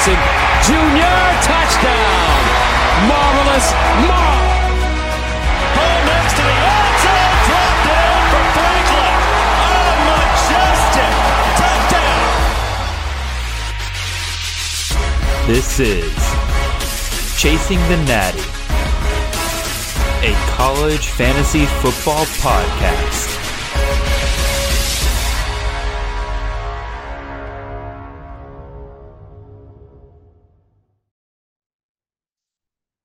Mason Jr. touchdown. Marvelous Marv. Ball next to the end zone. Drop down for Franklin. Oh, majestic. Touchdown. This is Chasing the Natty, a college fantasy football podcast.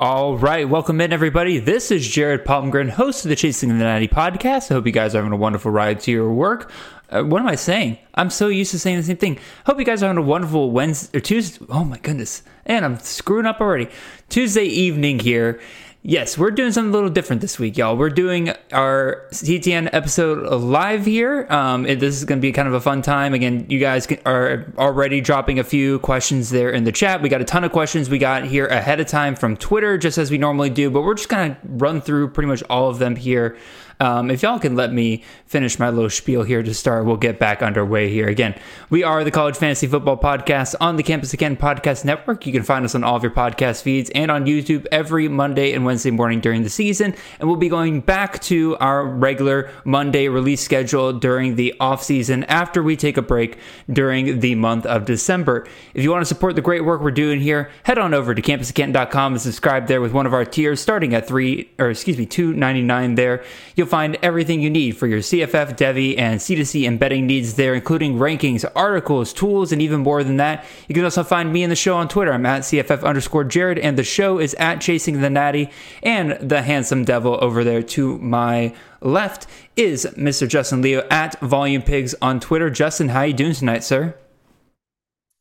All right, welcome in everybody. This is Jared Palmgren, host of the Chasing the Natty podcast. I hope you guys are having a wonderful ride to your work. Uh, what am I saying? I'm so used to saying the same thing. Hope you guys are having a wonderful Wednesday or Tuesday. Oh my goodness, and I'm screwing up already. Tuesday evening here. Yes, we're doing something a little different this week, y'all. We're doing our CTN episode live here. Um, this is going to be kind of a fun time. Again, you guys are already dropping a few questions there in the chat. We got a ton of questions we got here ahead of time from Twitter, just as we normally do, but we're just going to run through pretty much all of them here. Um, if y'all can let me finish my little spiel here to start, we'll get back underway here. Again, we are the College Fantasy Football Podcast on the Campus Again Podcast Network. You can find us on all of your podcast feeds and on YouTube every Monday and Wednesday morning during the season. And we'll be going back to our regular Monday release schedule during the off season after we take a break during the month of December. If you want to support the great work we're doing here, head on over to campuscanton.com and subscribe there with one of our tiers starting at three or excuse me, two ninety nine there. You'll find everything you need for your CFF, Devy, and C2C embedding needs there, including rankings, articles, tools, and even more than that. You can also find me and the show on Twitter. I'm at CFF underscore Jared, and the show is at Chasing the Natty. And the handsome devil over there to my left is Mr. Justin Leo at Volume Pigs on Twitter. Justin, how you doing tonight, sir?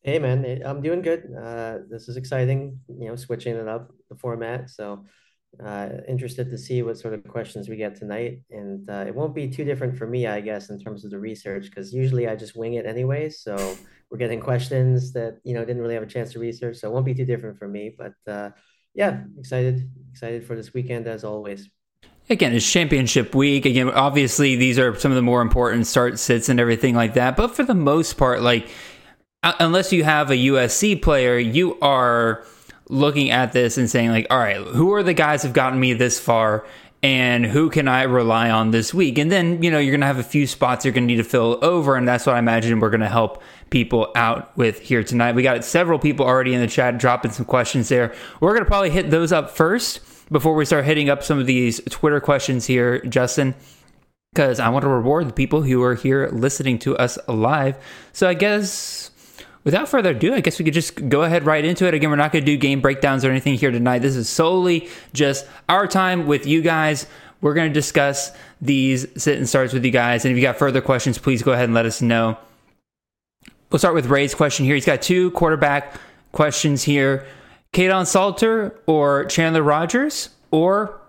Hey man, I'm doing good. Uh, this is exciting, you know, switching it up the format. So, uh, interested to see what sort of questions we get tonight. And uh, it won't be too different for me, I guess, in terms of the research, because usually I just wing it anyway. So we're getting questions that, you know, didn't really have a chance to research. So it won't be too different for me. But uh, yeah, excited, excited for this weekend as always. Again, it's championship week. Again, obviously, these are some of the more important start sits and everything like that. But for the most part, like, uh, unless you have a USC player, you are looking at this and saying, like, all right, who are the guys who've gotten me this far? And who can I rely on this week? And then, you know, you're going to have a few spots you're going to need to fill over. And that's what I imagine we're going to help people out with here tonight. We got several people already in the chat dropping some questions there. We're going to probably hit those up first before we start hitting up some of these Twitter questions here, Justin because I want to reward the people who are here listening to us live. So I guess without further ado, I guess we could just go ahead right into it. Again, we're not going to do game breakdowns or anything here tonight. This is solely just our time with you guys. We're going to discuss these sit and starts with you guys. And if you got further questions, please go ahead and let us know. We'll start with Ray's question here. He's got two quarterback questions here. Kaidon Salter or Chandler Rogers or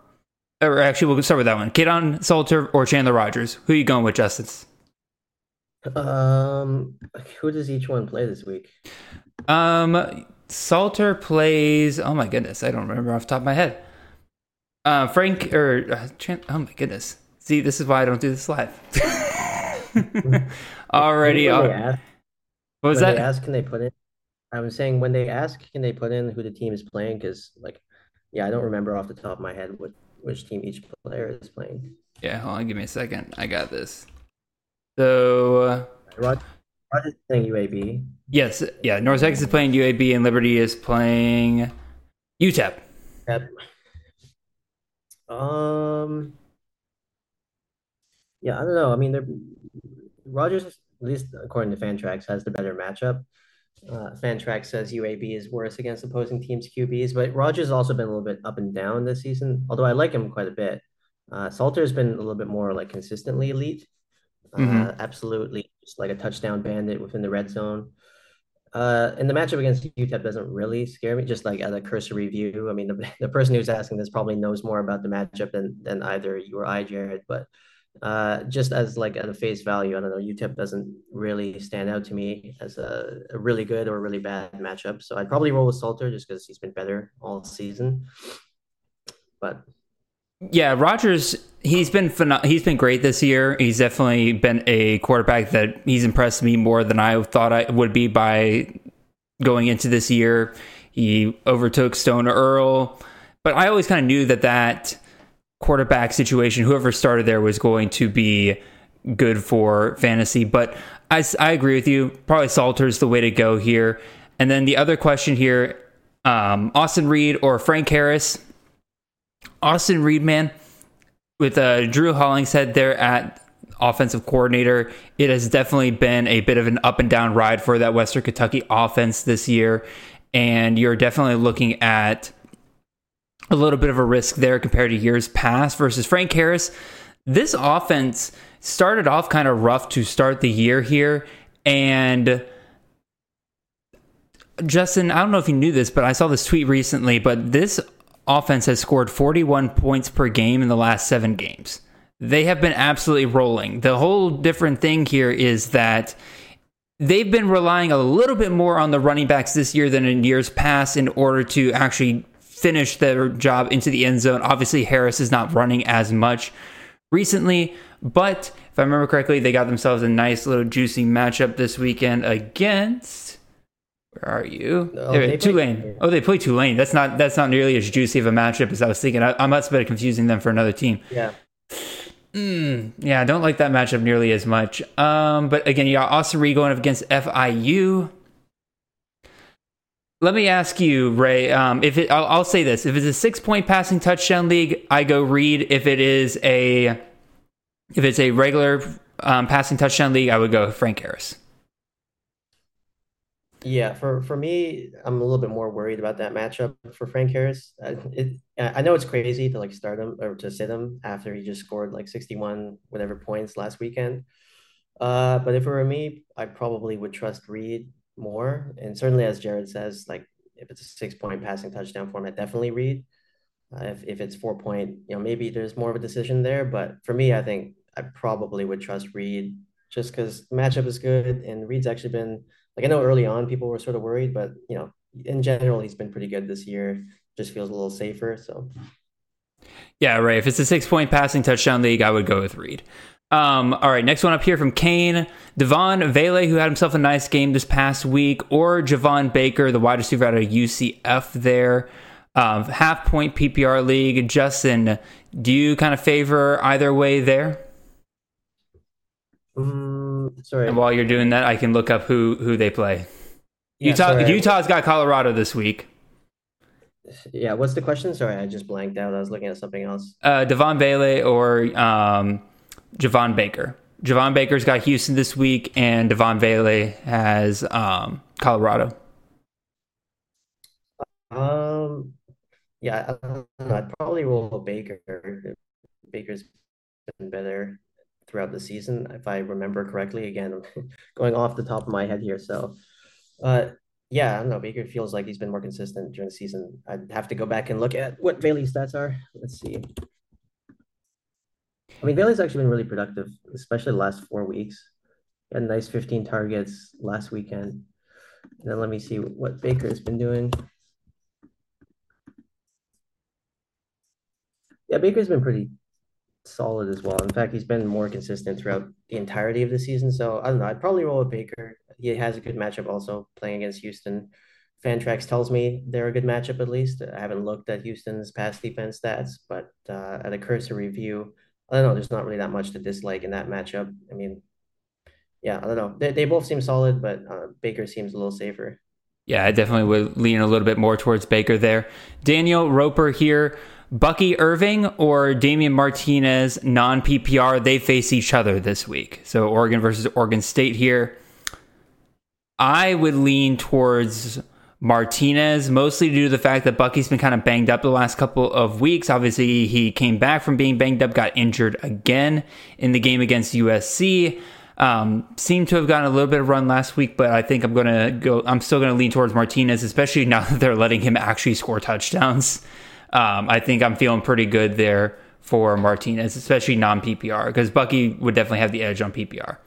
or actually we'll start with that one. Kaidon Salter or Chandler Rogers. Who are you going with, Justin? Um, who does each one play this week? Um Salter plays oh my goodness, I don't remember off the top of my head. Uh Frank or uh, Chan- oh my goodness. See, this is why I don't do this live. Already When uh, ask, what was they that? ask, can they put in? I was saying when they ask, can they put in who the team is playing? Because like, yeah, I don't remember off the top of my head what which team each player is playing. Yeah, hold on, give me a second. I got this. So uh, is saying UAB. yes, yeah, North Texas is playing UAB and Liberty is playing UTEP. Yep. Um. Yeah, I don't know. I mean, they're Rogers, at least according to Fantrax, has the better matchup. Uh, Fantrax says UAB is worse against opposing teams' QBs, but Rogers has also been a little bit up and down this season. Although I like him quite a bit. Uh, Salter's been a little bit more like consistently elite. Uh, Mhm. absolutely, just like a touchdown bandit within the red zone. Uh, and the matchup against UTEP doesn't really scare me, just like at a cursory view. I mean, the, the person who's asking this probably knows more about the matchup than than either you or I, Jared. But uh, just as like at a face value, I don't know, UTEP doesn't really stand out to me as a, a really good or really bad matchup. So I'd probably roll with Salter just because he's been better all season. But Yeah, Rogers. He's been he's been great this year. He's definitely been a quarterback that he's impressed me more than I thought I would be by going into this year. He overtook Stone Earle, but I always kind of knew that that quarterback situation, whoever started there, was going to be good for fantasy. But I, I agree with you. Probably Salter's the way to go here. And then the other question here um, Austin Reed or Frank Harris. Austin Reed, man, with uh, Drew Hollingshead there at offensive coordinator, it has definitely been a bit of an up and down ride for that Western Kentucky offense this year. And you're definitely looking at a little bit of a risk there compared to years past versus Frank Harris. This offense started off kind of rough to start the year here. And Justin, I don't know if you knew this, but I saw this tweet recently, but this offense has scored 41 points per game in the last seven games. They have been absolutely rolling. The whole different thing here is that they've been relying a little bit more on the running backs this year than in years past in order to actually finish their job into the end zone. Obviously, Harris is not running as much recently, but if I remember correctly, they got themselves a nice little juicy matchup this weekend against. Where are you? Oh, they Tulane. play- oh, they play Tulane. That's not that's not nearly as juicy of a matchup as I was thinking. I, I must have been confusing them for another team. Yeah. Yeah, I don't like that matchup nearly as much. Um, but again, you got Austin Reed going up against FIU. Let me ask you, Ray. Um, if it, I'll, I'll say this: if it's a six-point passing touchdown league, I go Reed. If it is a, if it's a regular um, passing touchdown league, I would go Frank Harris. Yeah, for for me, I'm a little bit more worried about that matchup for Frank Harris. Uh, it, I know it's crazy to like start him or to sit him after he just scored like 61 whatever points last weekend. Uh, but if it were me, I probably would trust Reed more. And certainly, as Jared says, like if it's a six point passing touchdown format, definitely Reed. Uh, if if it's four point, you know, maybe there's more of a decision there. But for me, I think I probably would trust Reed just because matchup is good and Reed's actually been like I know early on people were sort of worried, but you know, in general, he's been pretty good this year. Just feels a little safer. So Yeah, Ray. If it's a six-point passing touchdown league, I would go with Reed. Um, all right, next one up here from Kane, Devaughn Vele, who had himself a nice game this past week, or Javon Baker, the wide receiver out of UCF there. Um, half point PPR league. Justin, do you kind of favor either way there? mm, sorry. And while you're doing that, I can look up who who they play. Yeah, Utah sorry. Utah's got Colorado this week. Yeah, what's the question? Sorry, I just blanked out. I was looking at something else. Uh, Devaughn Vele or um, Javon Baker. Javon Baker's got Houston this week, and Devaughn Vele has um, Colorado. Um, yeah, I. I'd probably roll Baker. Baker's been better throughout the season, if I remember correctly. Again, I'm going off the top of my head here. So, uh, yeah, I don't know. Baker feels like he's been more consistent during the season. I'd have to go back and look at what Vele's stats are. Let's see. I mean, Vele's actually been really productive, especially the last four weeks. Had a nice 15 targets last weekend. And then let me see what Baker's been doing. Yeah, Baker's been pretty solid as well. In fact, he's been more consistent throughout the entirety of the season. So I don't know. I'd probably roll with Baker. He has a good matchup also playing against Houston. Fantrax tells me they're a good matchup at least. I haven't looked at Houston's past defense stats, but uh, at a cursory review, I don't know. There's not really that much to dislike in that matchup. I mean, yeah, I don't know. They, they both seem solid, but uh, Baker seems a little safer. Yeah, I definitely would lean a little bit more towards Baker there. Daniel Roper here. Bucky Irving or Damien Martinez, non PPR, they face each other this week. So Oregon versus Oregon State here. I would lean towards Martinez, mostly due to the fact that Bucky's been kind of banged up the last couple of weeks. Obviously, he came back from being banged up, got injured again in the game against USC. Um, seemed to have gotten a little bit of run last week, but I think I'm gonna go. I'm still gonna lean towards Martinez, especially now that they're letting him actually score touchdowns. Um, I think I'm feeling pretty good there for Martinez, especially non PPR, because Bucky would definitely have the edge on PPR.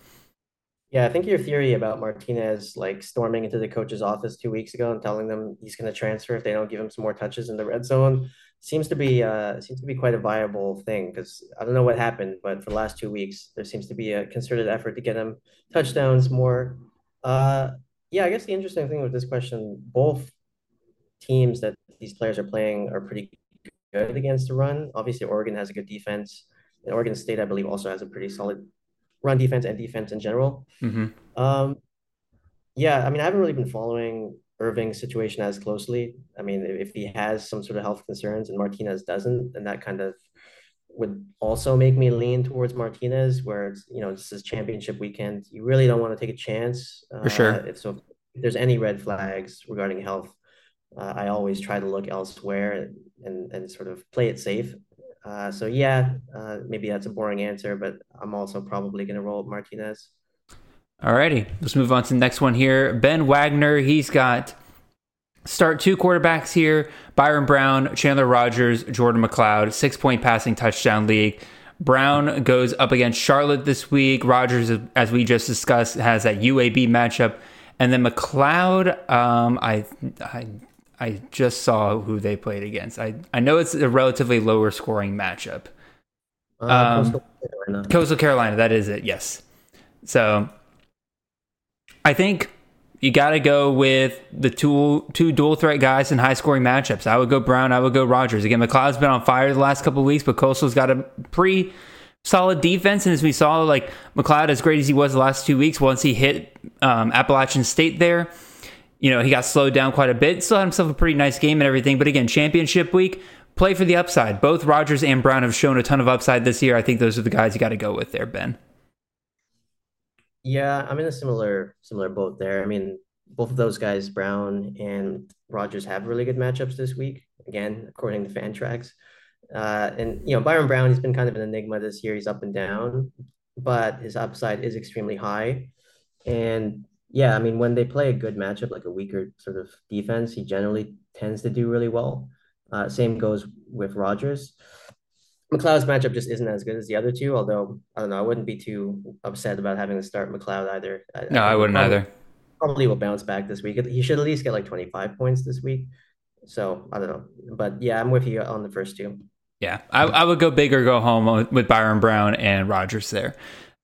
Yeah, I think your theory about Martinez like storming into the coach's office two weeks ago and telling them he's going to transfer if they don't give him some more touches in the red zone seems to be uh seems to be quite a viable thing because I don't know what happened, but for the last two weeks there seems to be a concerted effort to get him touchdowns more. Uh, Yeah, I guess the interesting thing with this question, both teams that these players are playing are pretty good against the run. Obviously, Oregon has a good defense, and Oregon State, I believe, also has a pretty solid run defense and defense in general. Mm-hmm. Um, yeah, I mean, I haven't really been following Irving's situation as closely. I mean, if he has some sort of health concerns and Martinez doesn't, then that kind of would also make me lean towards Martinez, where it's, you know, this is championship weekend. You really don't want to take a chance. For sure. Uh, if so, if there's any red flags regarding health, uh, I always try to look elsewhere and, and, and sort of play it safe. Uh, so yeah, uh, maybe that's a boring answer, but I'm also probably going to roll Martinez. Alrighty, let's move on to the next one here. Ben Wagner, he's got start two quarterbacks here Byrum Brown, Chandler Rogers, Jordan McCloud, six point passing touchdown league. Brown goes up against Charlotte this week. Rogers, as we just discussed, has that UAB matchup. And then McCloud, um, I, I, I just saw who they played against. I, I know it's a relatively lower scoring matchup. Uh, Um, Coastal Carolina. Coastal Carolina, that is it, yes. So I think you got to go with the two two dual threat guys in high scoring matchups. I would go Brown, I would go Rogers. Again, McCloud's been on fire the last couple of weeks, but Coastal's got a pretty solid defense. And as we saw, like McCloud, as great as he was the last two weeks, once he hit um, Appalachian State there, you know, he got slowed down quite a bit. Still had himself a pretty nice game and everything. But again, championship week, play for the upside. Both Rogers and Brown have shown a ton of upside this year. I think those are the guys you got to go with there, Ben. Yeah, I'm in a similar similar boat there. I mean, both of those guys, Brown and Rogers, have really good matchups this week. Again, according to Fantrax. Uh, and you know, Byrum Brown, he's been kind of an enigma this year. He's up and down, but his upside is extremely high. And yeah, I mean, when they play a good matchup, like a weaker sort of defense, he generally tends to do really well. Uh, same goes with Rogers. McCloud's matchup just isn't as good as the other two, although I don't know, I wouldn't be too upset about having to start McCloud either. I, No, I think wouldn't probably, either. Probably will bounce back this week. He should at least get like 25 points this week. So I don't know. But yeah, I'm with you on the first two. Yeah, I, I would go big or go home with Byrum Brown and Rogers there.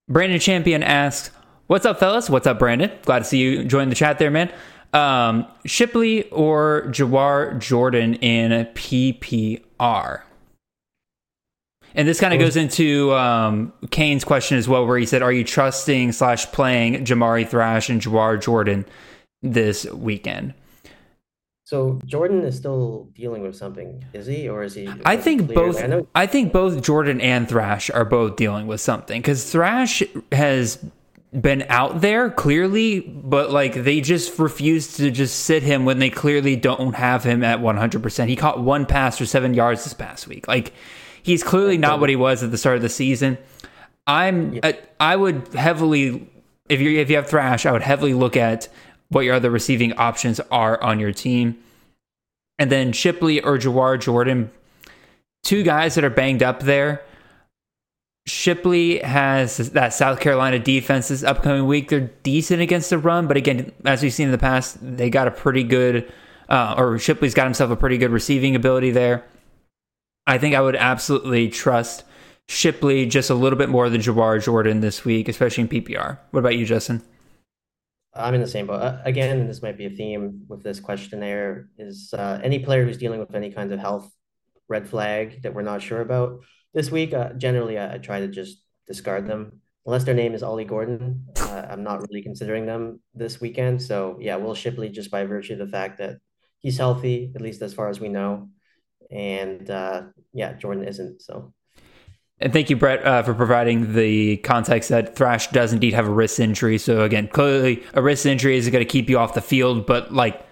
Brandon Champion asks, "What's up, fellas? What's up, Brandon? Glad to see you join the chat there, man. Um, Shipley or Jawhar Jordan in PPR?" And this kind of goes into um, Kane's question as well, where he said, "Are you trusting slash playing Jamari Thrash and Jawhar Jordan this weekend?" So Jordan is still dealing with something, is he, or is he? I think clear? both. I know I think both Jordan and Thrash are both dealing with something because Thrash has been out there clearly, but like they just refuse to just sit him when they clearly don't have him at one hundred percent. He caught one pass for seven yards this past week. Like he's clearly not what he was at the start of the season. I'm. I, I would heavily if you if you have Thrash, I would heavily look at what your other receiving options are on your team. And then Shipley or Jawhar Jordan, two guys that are banged up there. Shipley has that South Carolina defense this upcoming week. They're decent against the run, but again, as we've seen in the past, they got a pretty good, uh, or Shipley's got himself a pretty good receiving ability there. I think I would absolutely trust Shipley just a little bit more than Jawhar Jordan this week, especially in PPR. What about you, Justin? I'm in the same boat. Uh, again, this might be a theme with this questionnaire is uh, any player who's dealing with any kinds of health red flag that we're not sure about this week. Uh, generally, I, I try to just discard them unless their name is Ollie Gordon. Uh, I'm not really considering them this weekend. So yeah, Will Shipley just by virtue of the fact that he's healthy, at least as far as we know, and uh, yeah, Jordan isn't. So And thank you, Brett, uh, for providing the context that Thrash does indeed have a wrist injury. So again, clearly a wrist injury is going to keep you off the field, but like,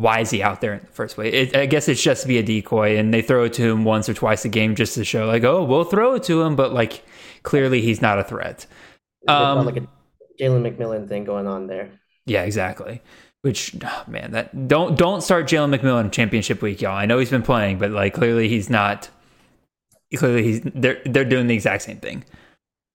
why is he out there in the first place? It, I guess it's just to be a decoy, and they throw it to him once or twice a game just to show, like, oh, we'll throw it to him, but like, clearly he's not a threat. Um, like a Jalen McMillan thing going on there. Yeah, exactly. Which oh, man, that don't don't start Jalen McMillan championship week, y'all. I know he's been playing, but like clearly he's not. Clearly he's they're they're doing the exact same thing.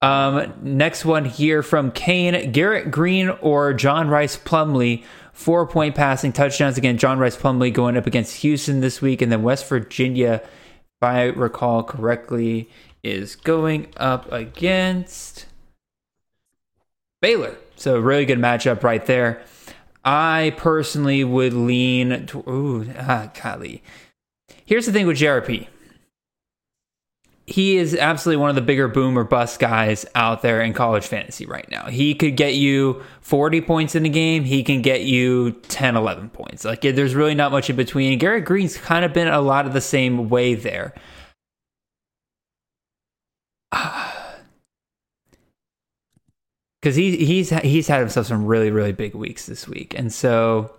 Um, next one here from Kane Garrett Greene or John Rhys Plumlee, four point passing touchdowns again. John Rhys Plumlee going up against Houston this week, and then West Virginia, if I recall correctly, is going up against Baylor. So really good matchup right there. I personally would lean. To, ooh, ah, golly. Here's the thing with JRP. He is absolutely one of the bigger boom or bust guys out there in college fantasy right now. He could get you 40 points in a game. He can get you 10, 11 points. Like, there's really not much in between. Garrett Greene's kind of been a lot of the same way there. because he he's he's had himself some really really big weeks this week, and so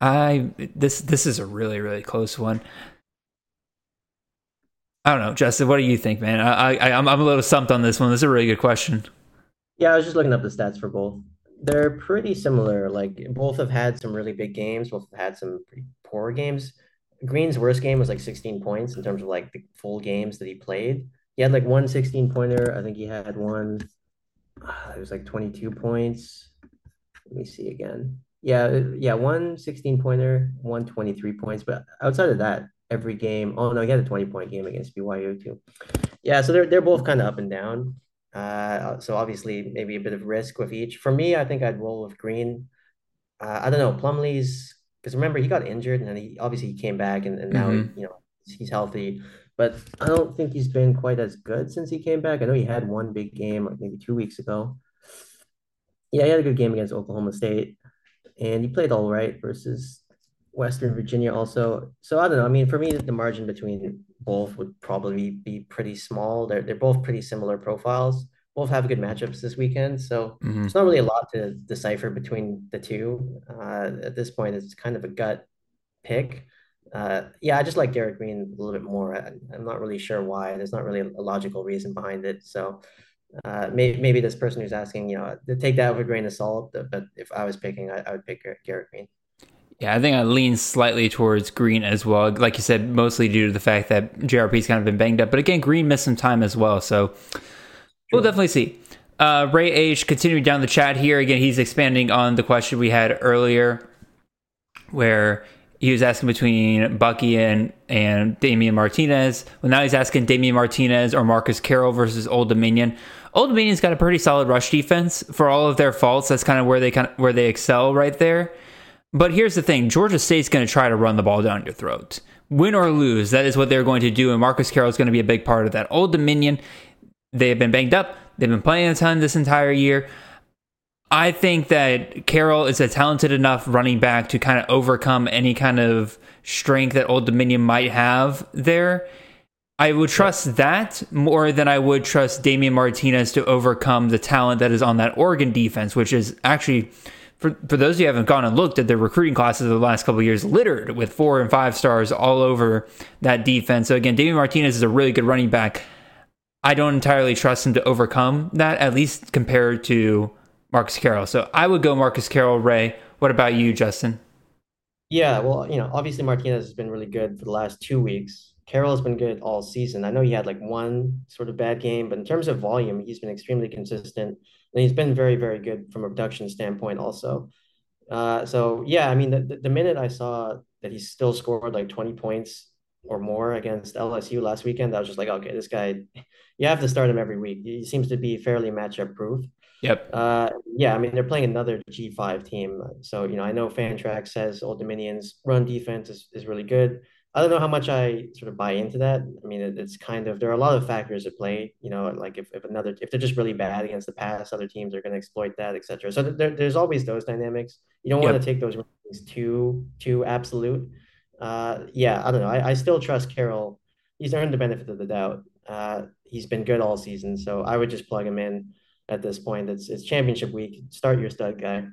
I this this is a really really close one. I don't know, Justin. What do you think, man? I, I I'm I'm a little stumped on this one. This is a really good question. Yeah, I was just looking up the stats for both. They're pretty similar. Like both have had some really big games. Both have had some pretty poor games. Greene's worst game was like 16 points in terms of like the full games that he played. He had like one 16 pointer. I think he had one uh, it was like 22 points. Let me see again. Yeah, yeah, one 16 pointer, one 23 points. But outside of that, every game. Oh no, he had a 20 point game against BYU too. Yeah, so they're they're both kind of up and down. Uh, so obviously maybe a bit of risk with each. For me, I think I'd roll with Greene. Uh, I don't know Plumlee's because remember he got injured and then he obviously he came back and, and now mm-hmm. you know he's healthy but I don't think he's been quite as good since he came back. I know he had one big game like maybe two weeks ago. Yeah, he had a good game against Oklahoma State, and he played all right versus Western Virginia also. So I don't know. I mean, for me, the margin between both would probably be pretty small. They're they're both pretty similar profiles. Both have good matchups this weekend, so mm-hmm. it's not really a lot to decipher between the two. Uh, at this point, it's kind of a gut pick uh, yeah, I just like Garrett Greene a little bit more. I, am not really sure why. There's not really a logical reason behind it. So uh, maybe, maybe this person who's asking, you know, take that with a grain of salt. But if I was picking, I, I would pick Garrett Greene. Yeah, I think I lean slightly towards Greene as well. Like you said, mostly due to the fact that JRP's kind of been banged up. But again, Greene missed some time as well. So we'll definitely see. Uh, Ray H continuing down the chat here. Again, he's expanding on the question we had earlier where he was asking between Bucky and and Damien Martinez. Well, now he's asking Damien Martinez or Marcus Carroll versus Old Dominion. Old Dominion's got a pretty solid rush defense for all of their faults. That's kind of where they kind of where they excel right there. But here's the thing: Georgia State's going to try to run the ball down your throat, win or lose. That is what they're going to do, and Marcus Carroll is going to be a big part of that. Old Dominion, they have been banged up. They've been playing a ton this entire year. I think that Carroll is a talented enough running back to kind of overcome any kind of strength that Old Dominion might have there. I would trust that more than I would trust Damien Martinez to overcome the talent that is on that Oregon defense, which is actually, for, for those of you who haven't gone and looked at their recruiting classes of the last couple years, littered with four and five stars all over that defense. So again, Damien Martinez is a really good running back. I don't entirely trust him to overcome that, at least compared to Marcus Carroll. So I would go Marcus Carroll, Ray. What about you, Justin? Yeah, well, you know, obviously Martinez has been really good for the last two weeks. Carroll has been good all season. I know he had like one sort of bad game, but in terms of volume, he's been extremely consistent. And he's been very, very good from a production standpoint also. Uh, so yeah, I mean, the, the minute I saw that he still scored like 20 points or more against LSU last weekend, I was just like, okay, this guy, you have to start him every week. He seems to be fairly matchup proof. Yep. Uh, yeah, I mean they're playing another G5 team, so you know I know Fantrax says Old Dominion's run defense is, is really good. I don't know how much I sort of buy into that. I mean, it, it's kind of there are a lot of factors at play. You know, like if, if another if they're just really bad against the pass, other teams are going to exploit that, etc. So there, there's always those dynamics. You don't yep. want to take those things too too absolute. Uh, yeah, I don't know. I, I still trust Carroll. He's earned the benefit of the doubt. Uh, he's been good all season, so I would just plug him in at this point. It's it's championship week. Start your stud guy.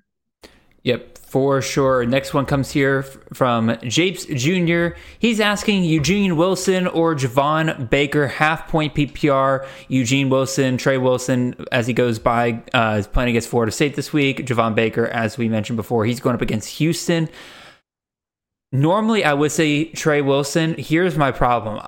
Yep, for sure. Next one comes here from Japes Jr. He's asking Eugene Wilson or Javon Baker, half point PPR. Eugene Wilson, Tre Wilson, as he goes by, uh, is playing against Florida State this week. Javon Baker, as we mentioned before, he's going up against Houston. Normally, I would say Tre Wilson. Here's my problem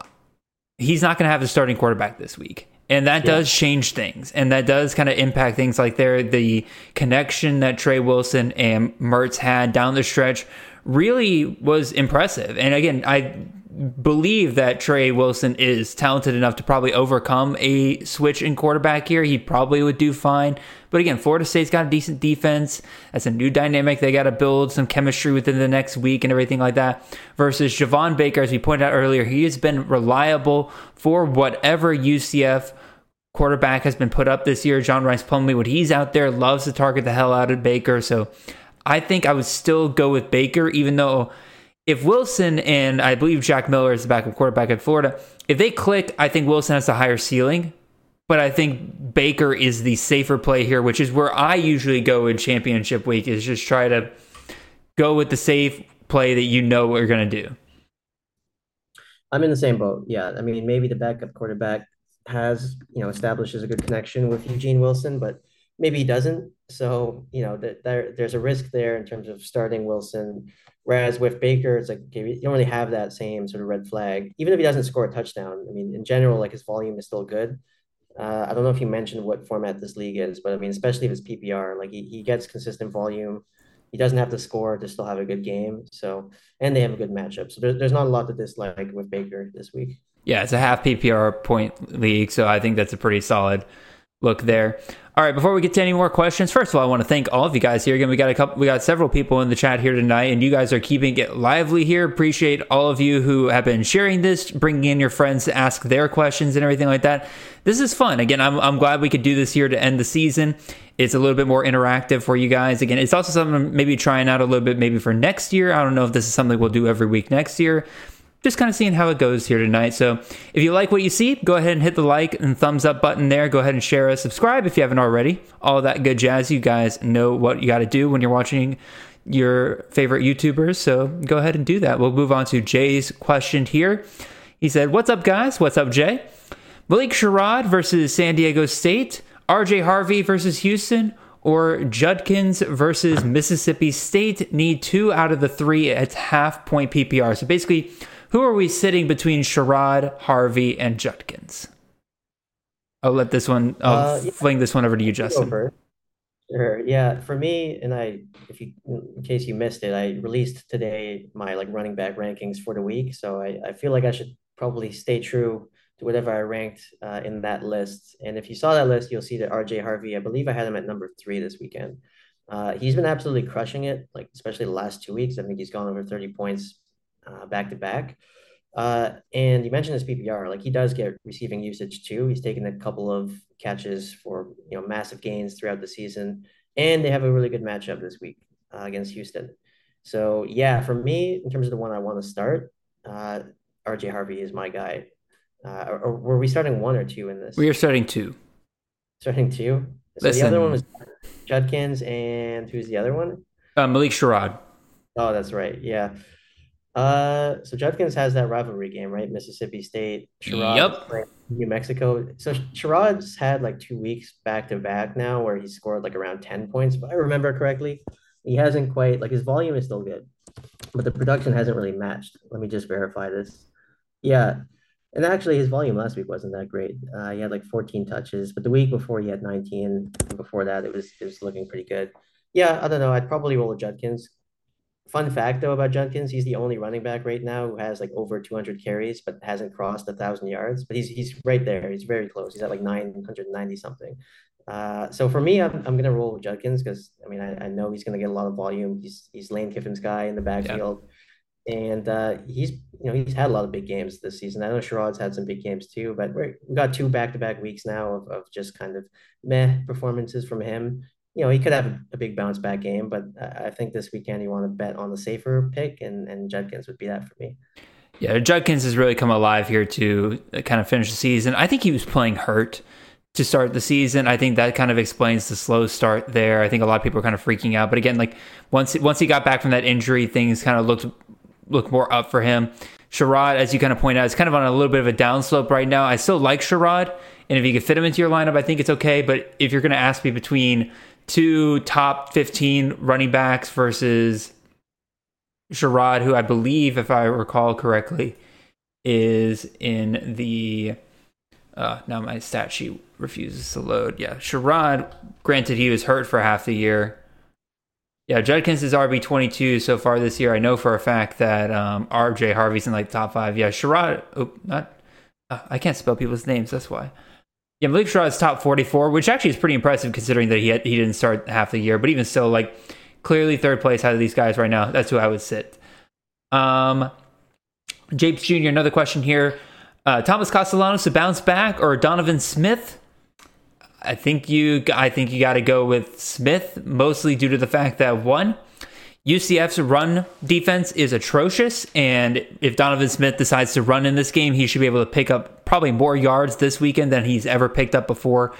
he's not going to have the starting quarterback this week and that yeah. does change things and that does kind of impact things like there the connection that Tre Wilson and Mertz had down the stretch really was impressive and again I believe that Tre Wilson is talented enough to probably overcome a switch in quarterback here. He probably would do fine. But again, Florida State's got a decent defense. That's a new dynamic. They got to build some chemistry within the next week and everything like that. Versus Javon Baker, as we pointed out earlier, he has been reliable for whatever UCF quarterback has been put up this year. John Rhys Plumlee, when he's out there, loves to target the hell out of Baker. So I think I would still go with Baker, even though if Wilson and I believe Jack Miller is the backup quarterback at Florida, if they click, I think Wilson has a higher ceiling. But I think Baker is the safer play here, which is where I usually go in championship week, is just try to go with the safe play that you know what you're going to do. I'm in the same boat. Yeah. I mean, maybe the backup quarterback has, you know, establishes a good connection with Eugene Wilson, but maybe he doesn't. So, you know, that there, there's a risk there in terms of starting Wilson Whereas with Baker, it's like okay, you don't really have that same sort of red flag. Even if he doesn't score a touchdown, I mean, in general, like his volume is still good. Uh, I don't know if you mentioned what format this league is, but I mean, especially if it's PPR, like he, he gets consistent volume. He doesn't have to score to still have a good game. So, and they have a good matchup. So there's, there's not a lot to dislike with Baker this week. Yeah, it's a half PPR point league. So I think that's a pretty solid look there. All right, before we get to any more questions, first of all, I want to thank all of you guys here. Again, we got a couple, we got several people in the chat here tonight, and you guys are keeping it lively here. Appreciate all of you who have been sharing this, bringing in your friends to ask their questions and everything like that. This is fun. Again, I'm, I'm glad we could do this here to end the season. It's a little bit more interactive for you guys. Again, it's also something maybe trying out a little bit maybe for next year. I don't know if this is something we'll do every week next year just kind of seeing how it goes here tonight. So if you like what you see, go ahead and hit the like and thumbs up button there. Go ahead and share us, subscribe if you haven't already. All that good jazz. You guys know what you got to do when you're watching your favorite YouTubers. So go ahead and do that. We'll move on to Jay's question here. He said, What's up, guys? What's up, Jay? Malik Sherrod versus San Diego State, RJ Harvey versus Houston, or Judkins versus Mississippi State need two out of the three at half point PPR. So basically, who are we sitting between Sherrod, Harvey, and Judkins? I'll let this one. I'll uh, yeah. fling this one over to you, Justin. Over. Sure. Yeah. For me, and I, if you, in case you missed it, I released today my like running back rankings for the week. So I, I feel like I should probably stay true to whatever I ranked uh, in that list. And if you saw that list, you'll see that RJ Harvey, I believe I had him at number three this weekend. Uh, he's been absolutely crushing it, like especially the last two weeks. I think he's gone over 30 points back to back. Uh, and you mentioned his PPR, like he does get receiving usage too. He's taken a couple of catches for you know massive gains throughout the season, and they have a really good matchup this week uh, against Houston. So yeah, for me, in terms of the one I want to start, uh, RJ Harvey is my guy. Uh, or, or, were we starting one or two in this? We are starting two. Starting two. So Listen. the other one was Judkins, and who's the other one? Uh, Malik Sherrod. Oh, that's right. Yeah. Uh, so Judkins has that rivalry game, right? Mississippi State, Sherrod, yep. New Mexico. So Sherrod's had like two weeks back to back now where he scored like around 10 points, if I remember correctly. He hasn't quite like his volume is still good, but the production hasn't really matched. Let me just verify this. Yeah. And actually his volume last week wasn't that great. Uh, he had like 14 touches, but the week before he had 19. Before that, it was it was looking pretty good. Yeah, I don't know. I'd probably roll with Judkins Fun fact though about Judkins, he's the only running back right now who has like over 200 carries, but hasn't crossed a thousand yards. But he's he's right there. He's very close. He's at like 990 something. Uh, so for me, I'm, I'm gonna roll with Judkins because I mean I, I know he's gonna get a lot of volume. He's he's Lane Kiffin's guy in the backfield, yeah. and uh, he's you know he's had a lot of big games this season. I know Sherrod's had some big games too, but we we got two back to back weeks now of, of just kind of meh performances from him you know, he could have a big bounce back game, but I think this weekend you want to bet on the safer pick, and, and Judkins would be that for me. Yeah, Judkins has really come alive here to uh, kind of finish the season. I think he was playing hurt to start the season. I think that kind of explains the slow start there. I think a lot of people are kind of freaking out, but again, like once once he got back from that injury, things kind of looked look more up for him. Sherrod, as you kind of point out, is kind of on a little bit of a downslope right now. I still like Sherrod, and if you could fit him into your lineup, I think it's okay. But if you're going to ask me between two top 15 running backs versus Sherrod, who I believe, if I recall correctly, is in the. Uh, now my stat sheet refuses to load. Yeah, Sherrod, granted, he was hurt for half the year. Yeah, Judkins is RB twenty two so far this year. I know for a fact that um, RJ Harvey's in like top five. Yeah, Sherrod, oh, not uh, I can't spell people's names. That's why. Yeah, Malik Sherrod is top forty four, which actually is pretty impressive considering that he had, he didn't start half the year. But even still, like clearly third place out of these guys right now. That's who I would sit. Um, Japes Jr. Another question here: uh, Thomas Castellanos to bounce back or Donovan Smith? I think you I think you got to go with Smith mostly due to the fact that one UCF's run defense is atrocious and if Donovan Smith decides to run in this game he should be able to pick up probably more yards this weekend than he's ever picked up before.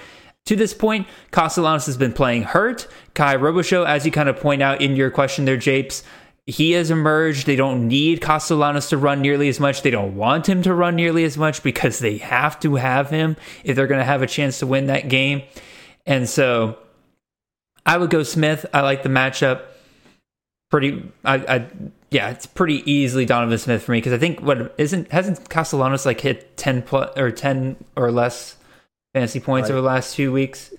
To this point, Castellanos has been playing hurt. Kye Robichaux, as you kind of point out in your question there, Japes, he has emerged. They don't need Castellanos to run nearly as much. They don't want him to run nearly as much because they have to have him if they're going to have a chance to win that game. And so I would go Smith. I like the matchup. Pretty, I, I yeah, it's pretty easily Donovan Smith for me because I think what isn't hasn't Castellanos like hit ten plus or ten or less fantasy points over the last two weeks.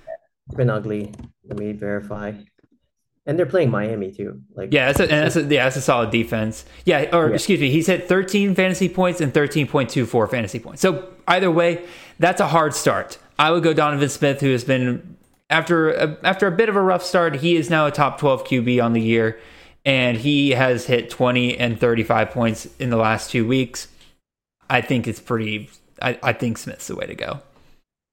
It's been ugly. Let me verify. And they're playing Miami too. Like yeah, that's a, and that's a, yeah, that's a solid defense. Yeah, or yeah. excuse me, he's hit 13 fantasy points and 13.24 fantasy points. So either way, that's a hard start. I would go Donovan Smith, who has been after a, after a bit of a rough start. He is now a top 12 QB on the year, and he has hit 20 and 35 points in the last two weeks. I think it's pretty. I, I think Smith's the way to go.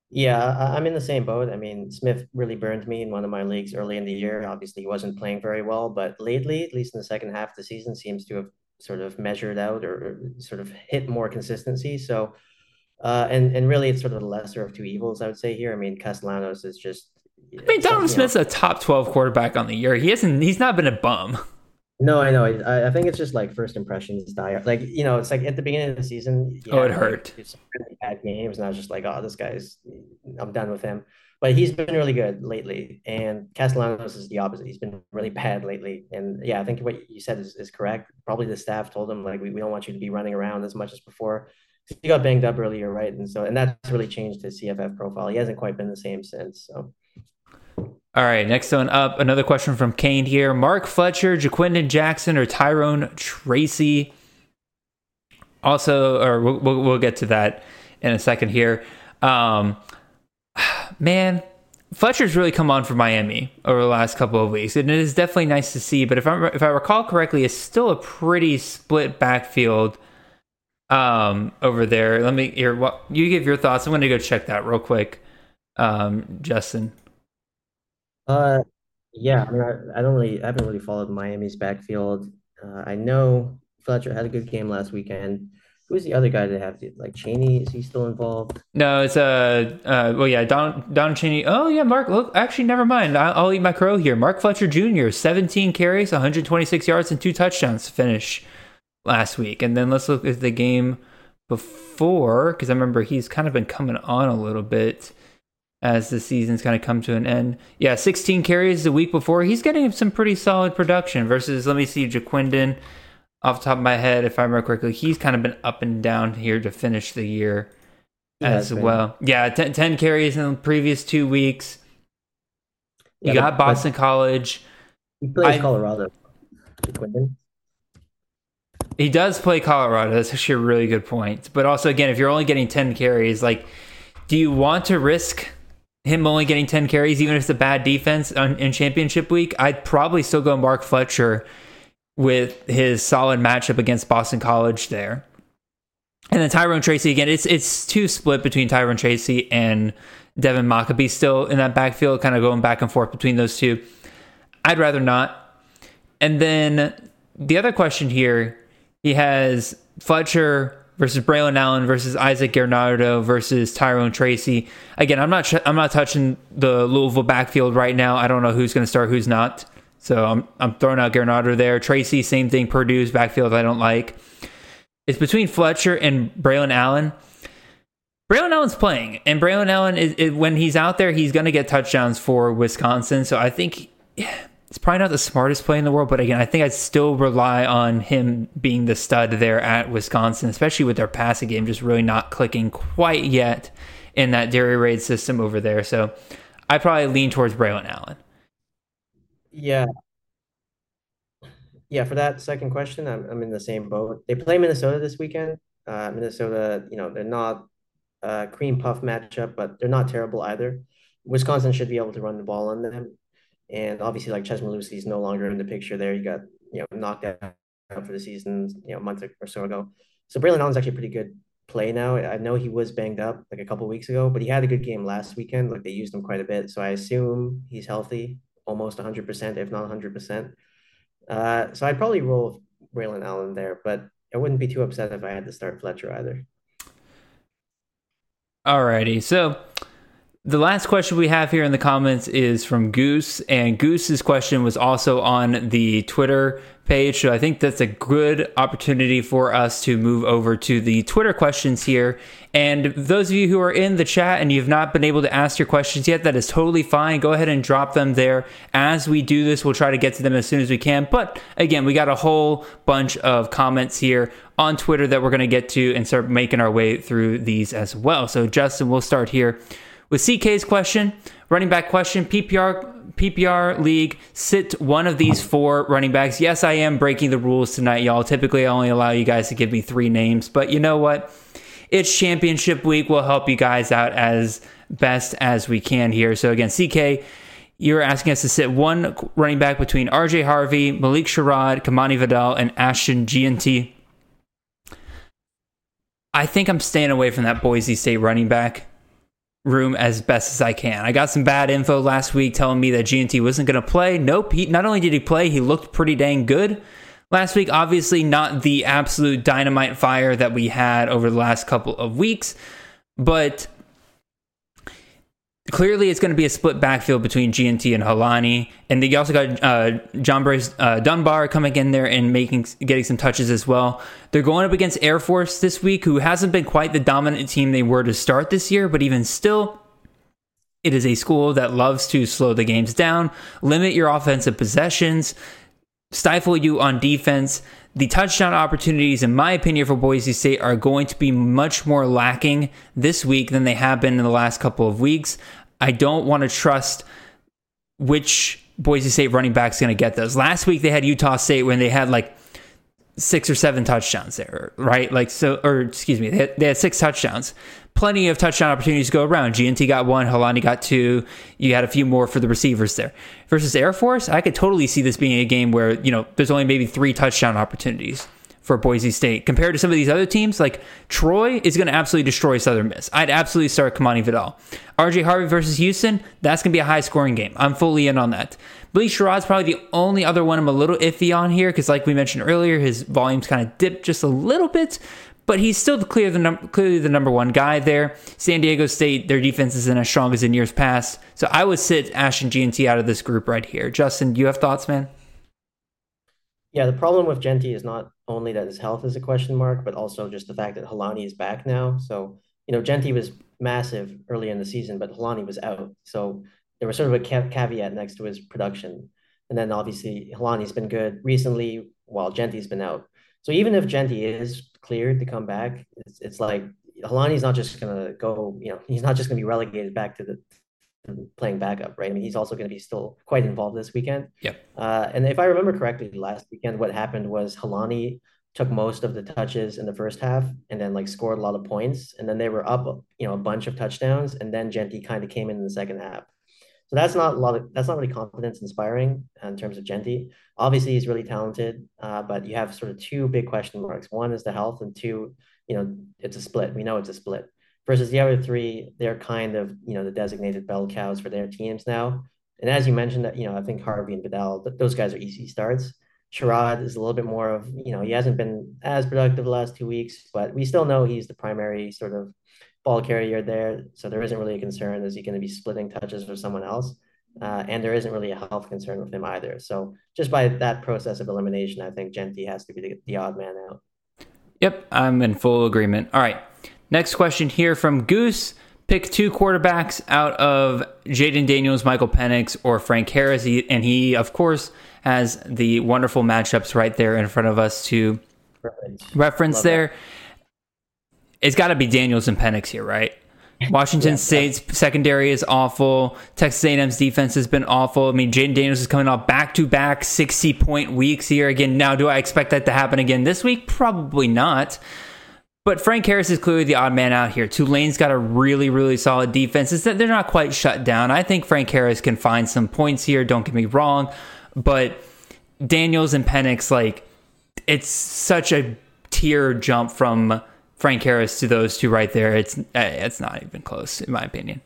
Yeah, I'm in the same boat. I mean, Smith really burned me in one of my leagues early in the year. Obviously, he wasn't playing very well, but lately, at least in the second half of the season, seems to have sort of measured out or sort of hit more consistency. So, uh, and and really, it's sort of the lesser of two evils, I would say here. I mean, Castellanos is just. I mean, Donovan Smith's a top twelve quarterback on the year. He hasn't. He's not been a bum. No, I know. I, I think it's just like first impressions die. Like you know, it's like at the beginning of the season. Yeah, oh, it hurt. It's really bad games, and I was just like, oh, this guy's. I'm done with him. But he's been really good lately, and Castellanos is the opposite. He's been really bad lately, and yeah, I think what you said is, is correct. Probably the staff told him like, we, we don't want you to be running around as much as before. He got banged up earlier, right? And so, and that's really changed his CFF profile. He hasn't quite been the same since. So. All right, next one up. Another question from Kane here. Mark Fletcher, Ja'Quinden Jackson, or Tyrone Tracy. Also, or we'll, we'll, get to that in a second here. Um, man, Fletcher's really come on for Miami over the last couple of weeks, and it is definitely nice to see. But if I if I recall correctly, it's still a pretty split backfield um, over there. Let me hear what you give your thoughts. I'm going to go check that real quick, um, Justin. Uh, yeah, I mean, I, I don't really, I haven't really followed Miami's backfield. Uh, I know Fletcher had a good game last weekend. Who's the other guy that have like Chaney? Is he still involved? No, it's uh, uh well, yeah, Don Don Chaney. Oh yeah, Mark. Look, actually, never mind. I'll, I'll eat my crow here. Mark Fletcher Jr. 17 carries, 126 yards, and two touchdowns to finish last week. And then let's look at the game before, because I remember he's kind of been coming on a little bit as the season's kind of come to an end. Yeah, 16 carries the week before. He's getting some pretty solid production versus, let me see, Ja'Quinden. Off the top of my head, if I remember correctly, he's kind of been up and down here to finish the year as well. Yeah, 10, 10, carries in the previous two weeks. You yeah, got Boston College. He plays I, Colorado. Ja'Quinden. He does play Colorado. That's actually a really good point. But also, again, if you're only getting 10 carries, like, do you want to risk him only getting 10 carries, even if it's a bad defense on, in championship week, I'd probably still go Mark Fletcher with his solid matchup against Boston College there. And then Tyrone Tracy again, it's it's too split between Tyrone Tracy and Devin Mockobee still in that backfield, kind of going back and forth between those two. I'd rather not. And then the other question here, he has Fletcher versus Braylon Allen versus Isaac Guerendo versus Tyrone Tracy. Again, I'm not I'm not touching the Louisville backfield right now. I don't know who's going to start, who's not. So I'm I'm throwing out Guerendo there. Tracy, same thing. Purdue's backfield I don't like. It's between Fletcher and Braylon Allen. Braylon Allen's playing, and Braylon Allen is, is when he's out there, he's going to get touchdowns for Wisconsin. So I think. Yeah, He's probably not the smartest play in the world, but again, I think I'd still rely on him being the stud there at Wisconsin, especially with their passing game just really not clicking quite yet in that dairy raid system over there. So I probably lean towards Braylon Allen. Yeah. yeah, for that second question, I'm I'm in the same boat. They play Minnesota this weekend. Uh, Minnesota, you know, they're not a cream puff matchup, but they're not terrible either. Wisconsin should be able to run the ball on them. And obviously, like Chez Mellusi is no longer in the picture there. He got, you know, knocked out for the season, you know, a month or so ago. So Braelon Allen's actually pretty good play now. I know he was banged up like a couple weeks ago, but he had a good game last weekend. Like they used him quite a bit. So I assume he's healthy, almost 100%, if not 100%. Uh, so I'd probably roll Braelon Allen there, but I wouldn't be too upset if I had to start Fletcher either. Alrighty, so the last question we have here in the comments is from Goose, and Goose's question was also on the Twitter page. So I think that's a good opportunity for us to move over to the Twitter questions here. And those of you who are in the chat and you've not been able to ask your questions yet, that is totally fine. Go ahead and drop them there. As we do this, we'll try to get to them as soon as we can. But again, we got a whole bunch of comments here on Twitter that we're going to get to and start making our way through these as well. So, Justin, we'll start here with CK's question, running back question, PPR PPR league, sit one of these four running backs. Yes, I am breaking the rules tonight, y'all. Typically, I only allow you guys to give me three names, but you know what? It's championship week. We'll help you guys out as best as we can here. So again, CK, you're asking us to sit one running back between RJ Harvey, Malik Sherrod, Kimani Vidal, and Ashton Jeanty. I think I'm staying away from that Boise State running back room as best as I can. I got some bad info last week telling me that Jeanty wasn't going to play. Nope. He, not only did he play, he looked pretty dang good last week. Obviously, not the absolute dynamite fire that we had over the last couple of weeks, but clearly it's going to be a split backfield between Jeanty and Holani. And you also got uh, Jambres uh, Dunbar coming in there and making getting some touches as well. They're going up against Air Force this week, who hasn't been quite the dominant team they were to start this year, but even still. It is a school that loves to slow the games down, limit your offensive possessions, stifle you on defense. The touchdown opportunities, in my opinion, for Boise State are going to be much more lacking this week than they have been in the last couple of weeks. I don't want to trust which Boise State running back is going to get those. Last week they had Utah State when they had like six or seven touchdowns there, right? Like so, or excuse me, they had, they had six touchdowns. Plenty of touchdown opportunities to go around. Jeanty got one, Holani got two. You had a few more for the receivers there. Versus Air Force, I could totally see this being a game where you know there's only maybe three touchdown opportunities for Boise State compared to some of these other teams. Like Troy is going to absolutely destroy Southern Miss. I'd absolutely start Kimani Vidal. RJ Harvey versus Houston, that's going to be a high scoring game. I'm fully in on that. Malik Sherrod's probably the only other one I'm a little iffy on here because, like we mentioned earlier, his volumes kind of dipped just a little bit. But he's still clear the num- clearly the number one guy there. San Diego State, their defense isn't as strong as in years past. So I would sit Ashton Jeanty out of this group right here. Justin, do you have thoughts, man? Yeah, the problem with Jeanty is not only that his health is a question mark, but also just the fact that Holani is back now. So, you know, Jeanty was massive early in the season, but Holani was out. So there was sort of a caveat next to his production. And then obviously Holani's been good recently while Jeanty's been out. So even if Jeanty is cleared to come back, it's, it's like Holani's not just going to go, you know, he's not just going to be relegated back to the playing backup, right? I mean, he's also going to be still quite involved this weekend. Yep. Uh, and if I remember correctly, last weekend, what happened was Holani took most of the touches in the first half and then like scored a lot of points. And then they were up, you know, a bunch of touchdowns. And then Jeanty kind of came in, in the second half. So that's not a lot of, that's not really confidence inspiring in terms of Jeanty. Obviously, he's really talented, uh, but you have sort of two big question marks. One is the health, and two, you know, it's a split. We know it's a split versus the other three, they're kind of, you know, the designated bell cows for their teams now. And as you mentioned, that you know, I think Harvey and Vidal, those guys are easy starts. Sherrod is a little bit more of, you know, he hasn't been as productive the last two weeks, but we still know he's the primary sort of ball carrier there. So there isn't really a concern. Is he going to be splitting touches for someone else? Uh, and there isn't really a health concern with him either. So just by that process of elimination, I think Jeanty has to be the, the odd man out. Yep, I'm in full agreement. All right. Next question here from Goose. Pick two quarterbacks out of Jayden Daniels, Michael Penix, or Frank Harris. and he, of course, has the wonderful matchups right there in front of us to reference Love there. That. It's got to be Daniels and Penix here, right? Washington Yeah. State's secondary is awful. Texas A&M's defense has been awful. I mean, Jayden Daniels is coming off back-to-back 60-point weeks here again. Now, do I expect that to happen again this week? Probably not. But Frank Harris is clearly the odd man out here. Tulane's got a really, really solid defense. It's that they're not quite shut down. I think Frank Harris can find some points here. Don't get me wrong, but Daniels and Penix, like, it's such a tier jump from Frank Harris to those two right there. It's eh, it's not even close, in my opinion.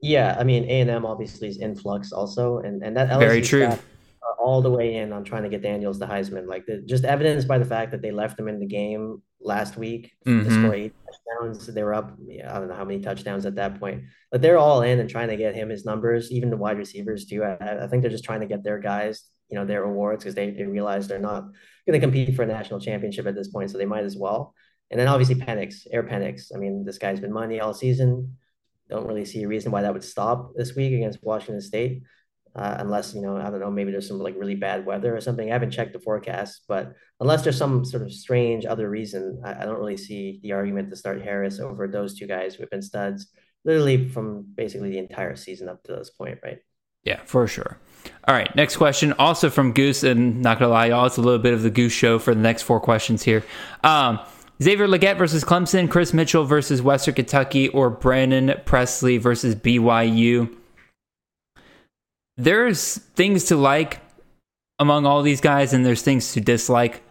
Yeah, I mean A and M obviously is in flux also, and and that Very LSU true. staff are all the way in on trying to get Daniels the Heisman. Like the, just evidenced by the fact that they left him in the game last week to Mhm. score eight touchdowns. They were up, yeah, I don't know how many touchdowns at that point, but they're all in and trying to get him his numbers, even the wide receivers too. I, I think they're just trying to get their guys, you know, their awards because they, they realize they're not going to compete for a national championship at this point, so they might as well. And then obviously Penix, Air Penix. I mean, this guy's been money all season. Don't really see a reason why that would stop this week against Washington State, uh, unless you know I don't know maybe there's some like really bad weather or something. I haven't checked the forecast, but unless there's some sort of strange other reason, I, I don't really see the argument to start Harris over those two guys who've been studs literally from basically the entire season up to this point, right? Yeah, for sure. All right, next question, also from Goose, and not gonna lie, y'all, it's a little bit of the Goose show for the next four questions here. Um, Xavier Legette versus Clemson, Chris Mitchell versus Western Kentucky, or Brennan Presley versus BYU. There's things to like among all these guys, and there's things to dislike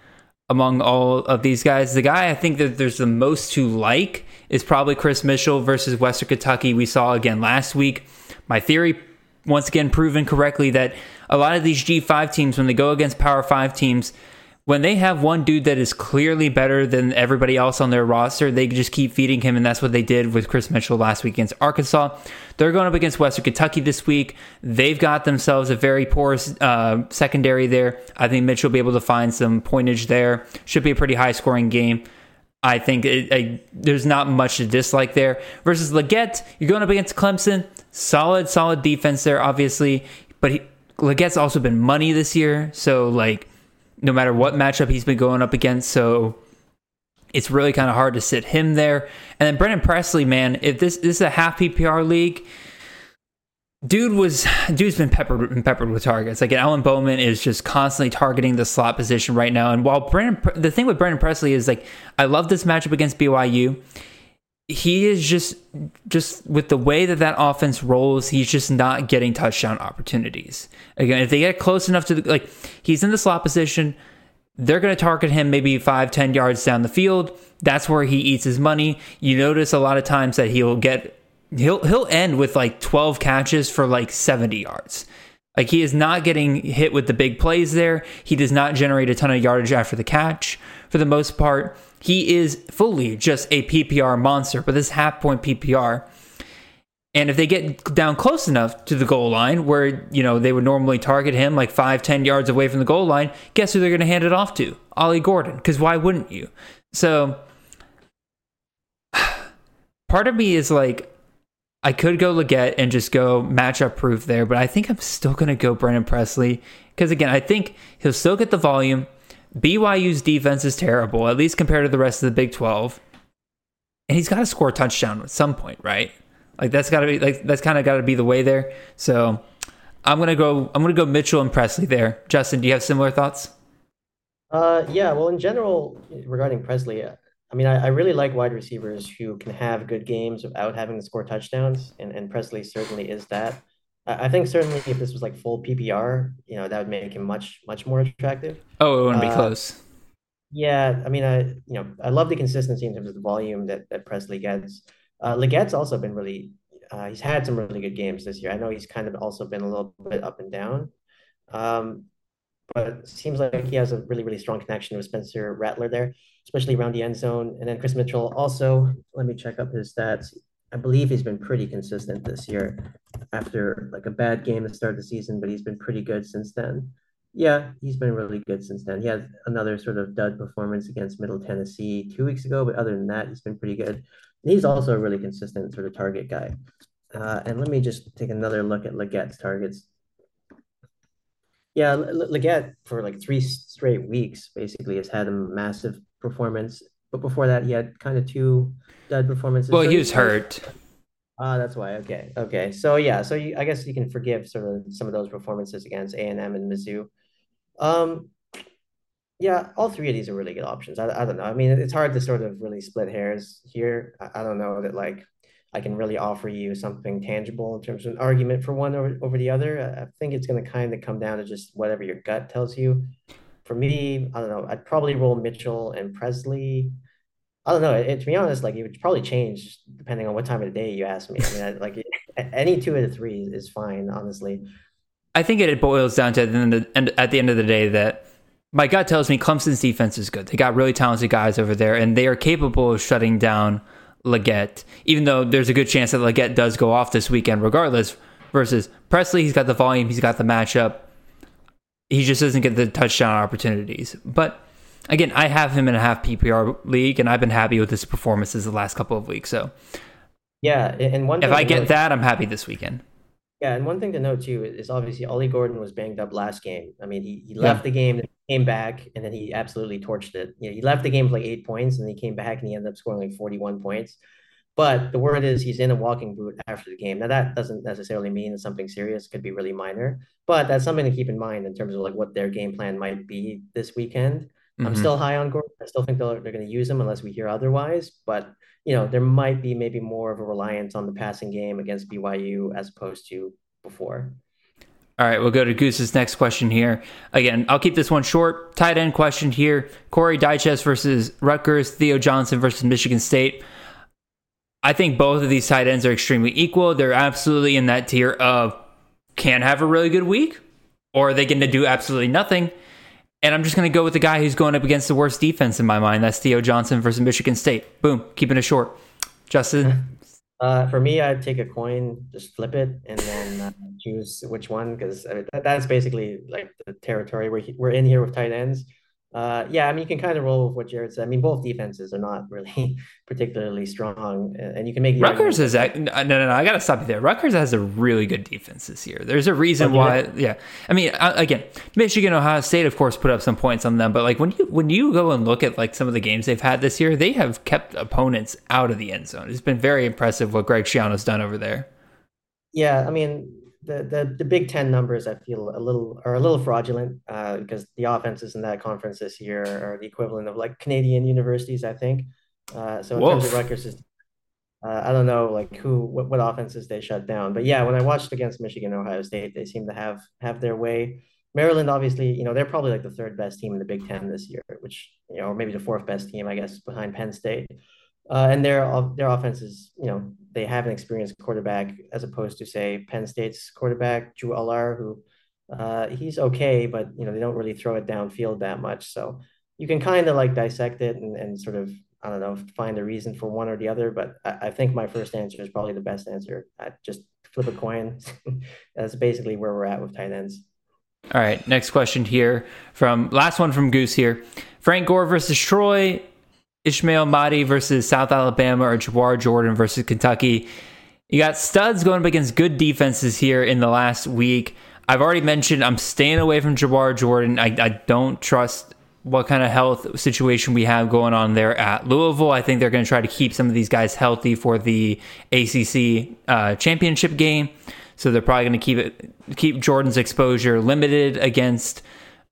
among all of these guys. The guy I think that there's the most to like is probably Chris Mitchell versus Western Kentucky. We saw again last week. My theory, once again, proven correctly that a lot of these G5 teams, when they go against Power 5 teams, when they have one dude that is clearly better than everybody else on their roster, they just keep feeding him, and that's what they did with Chris Mitchell last week against Arkansas. They're going up against Western Kentucky this week. They've got themselves a very poor uh, secondary there. I think Mitchell will be able to find some pointage there. Should be a pretty high scoring game. I think it, there's not much to dislike there. Versus Legette, you're going up against Clemson. Solid, solid defense there, obviously. But Legette's also been money this year. So, like, no matter what matchup he's been going up against. So it's really kind of hard to sit him there. And then Brennan Presley, man, if this, this is a half PPR league, dude was dude's been peppered peppered with targets. Like Alan Bowman is just constantly targeting the slot position right now. And while Brennan, the thing with Brennan Presley is like, I love this matchup against BYU. He is just just with the way that that offense rolls, he's just not getting touchdown opportunities. Again, if they get close enough to the, like he's in the slot position, they're going to target him maybe five, ten yards down the field. That's where he eats his money. You notice a lot of times that he'll get he'll he'll end with like 12 catches for like 70 yards. Like he is not getting hit with the big plays there. He does not generate a ton of yardage after the catch for the most part. He is fully just a PPR monster, but this half point PPR. And if they get down close enough to the goal line where, you know, they would normally target him like five, ten yards away from the goal line, guess who they're going to hand it off to? Ollie Gordon. Because why wouldn't you? So part of me is like, I could go Legette and just go matchup proof there, but I think I'm still going to go Brennan Presley because again, I think he'll still get the volume. BYU's defense is terrible, at least compared to the rest of the Big 12. And he's got to score a touchdown at some point, right? Like that's got to be like that's kind of got to be the way there. So I'm gonna go. I'm gonna go Mitchell and Presley there. Justin, do you have similar thoughts? Uh, yeah, well, in general, regarding Presley, uh, I mean, I, I really like wide receivers who can have good games without having to score touchdowns, and, and Presley certainly is that. I, think certainly if this was like full PPR, you know, that would make him much, much more attractive. Oh, it wouldn't be Uh, close. Yeah, I mean, I you know, I love the consistency in terms of the volume that that Presley gets. Uh, Legette's also been really, uh, he's had some really good games this year. I know he's kind of also been a little bit up and down. Um, but it seems like he has a really, really strong connection with Spencer Rattler there, especially around the end zone. And then Chris Mitchell also, let me check up his stats. I believe he's been pretty consistent this year after like a bad game at the start of the season, but he's been pretty good since then. Yeah, he's been really good since then. He had another sort of dud performance against Middle Tennessee two weeks ago, but other than that, he's been pretty good. And he's also a really consistent sort of target guy. Uh, and let me just take another look at Legette's targets. Yeah, Le- Legette for like three straight weeks basically has had a massive performance. But before that, he had kind of two dud performances. Well, So he was hurt. Ah, that's why. Okay, okay. So yeah, so you, I guess you can forgive sort of some of those performances against A and M and Mizzou. Um, yeah, all three of these are really good options. I, I don't know. I mean, it's hard to sort of really split hairs here. I, I don't know that like I can really offer you something tangible in terms of an argument for one over, over the other. I, I think it's going to kind of come down to just whatever your gut tells you. For me, I don't know. I'd probably roll Mitchell and Presley. I don't know. It, to be honest, like it would probably change depending on what time of the day you ask me. I mean, I, like any two of the three is fine, honestly. I think it boils down to at the end of, at the end of the day that my gut tells me Clemson's defense is good. They got really talented guys over there, and they are capable of shutting down Legette. Even though there's a good chance that Legette does go off this weekend, regardless. Versus Presley, he's got the volume, he's got the matchup. He just doesn't get the touchdown opportunities. But again, I have him in a half PPR league, and I've been happy with his performances the last couple of weeks. So, yeah, and one if I get that, I'm happy this weekend. Yeah, and one thing to note too is obviously Ollie Gordon was banged up last game. I mean, he, he left yeah. the game, came back, and then he absolutely torched it. You know, he left the game with like eight points, and then he came back and he ended up scoring like 41 points. But the word is he's in a walking boot after the game. Now that doesn't necessarily mean something serious. It could be really minor, but that's something to keep in mind in terms of like what their game plan might be this weekend. Mm-hmm. I'm still high on Gordon. I still think they're, they're going to use him unless we hear otherwise. But you know, there might be maybe more of a reliance on the passing game against BYU as opposed to before. All right, we'll go to Goose's next question here. Again, I'll keep this one short. Tight end question here: Corey Dyches versus Rutgers, Theo Johnson versus Michigan State. I think both of these tight ends are extremely equal. They're absolutely in that tier of can have a really good week, or are they going to do absolutely nothing? And I'm just going to go with the guy who's going up against the worst defense in my mind. That's Theo Johnson versus Michigan State. Boom, keeping it short. Justin. Uh, for me, I'd take a coin, just flip it, and then uh, choose which one because I mean, that, that's basically like the territory we're we're in here with tight ends. Uh, yeah, I mean, you can kind of roll with what Jared said. I mean, both defenses are not really particularly strong, and you can make Rutgers is no, no, no. I got to stop you there. Rutgers has a really good defense this year. There's a reason oh, why. Yeah, I mean, uh, again, Michigan, Ohio State, of course, put up some points on them, but like when you when you go and look at like some of the games they've had this year, they have kept opponents out of the end zone. It's been very impressive what Greg Schiano's done over there. Yeah, I mean, the, the the Big Ten numbers I feel a little are a little fraudulent uh, because the offenses in that conference this year are the equivalent of like Canadian universities, I think. Uh, so in terms of Rutgers, uh, I don't know like who what, what offenses they shut down, but yeah, when I watched against Michigan, Ohio State, they seem to have have their way. Maryland, obviously, you know they're probably like the third best team in the Big Ten this year, which you know, or maybe the fourth best team, I guess, behind Penn State. Uh, and their their offense is, you know, they have an experienced quarterback as opposed to say Penn State's quarterback Drew Allar, who uh, he's okay, but you know they don't really throw it downfield that much. So you can kind of like dissect it and, and sort of I don't know find a reason for one or the other. But I, I think my first answer is probably the best answer. I just flip a coin. That's basically where we're at with tight ends. All right, next question here from last one from Goose here. Frank Gore versus Troy. Ismail Mahdi versus South Alabama or Jawhar Jordan versus Kentucky. You got studs going up against good defenses here in the last week. I've already mentioned I'm staying away from Jawhar Jordan. I, I don't trust what kind of health situation we have going on there at Louisville. I think they're going to try to keep some of these guys healthy for the ACC uh, championship game. So they're probably going to keep it keep Jordan's exposure limited against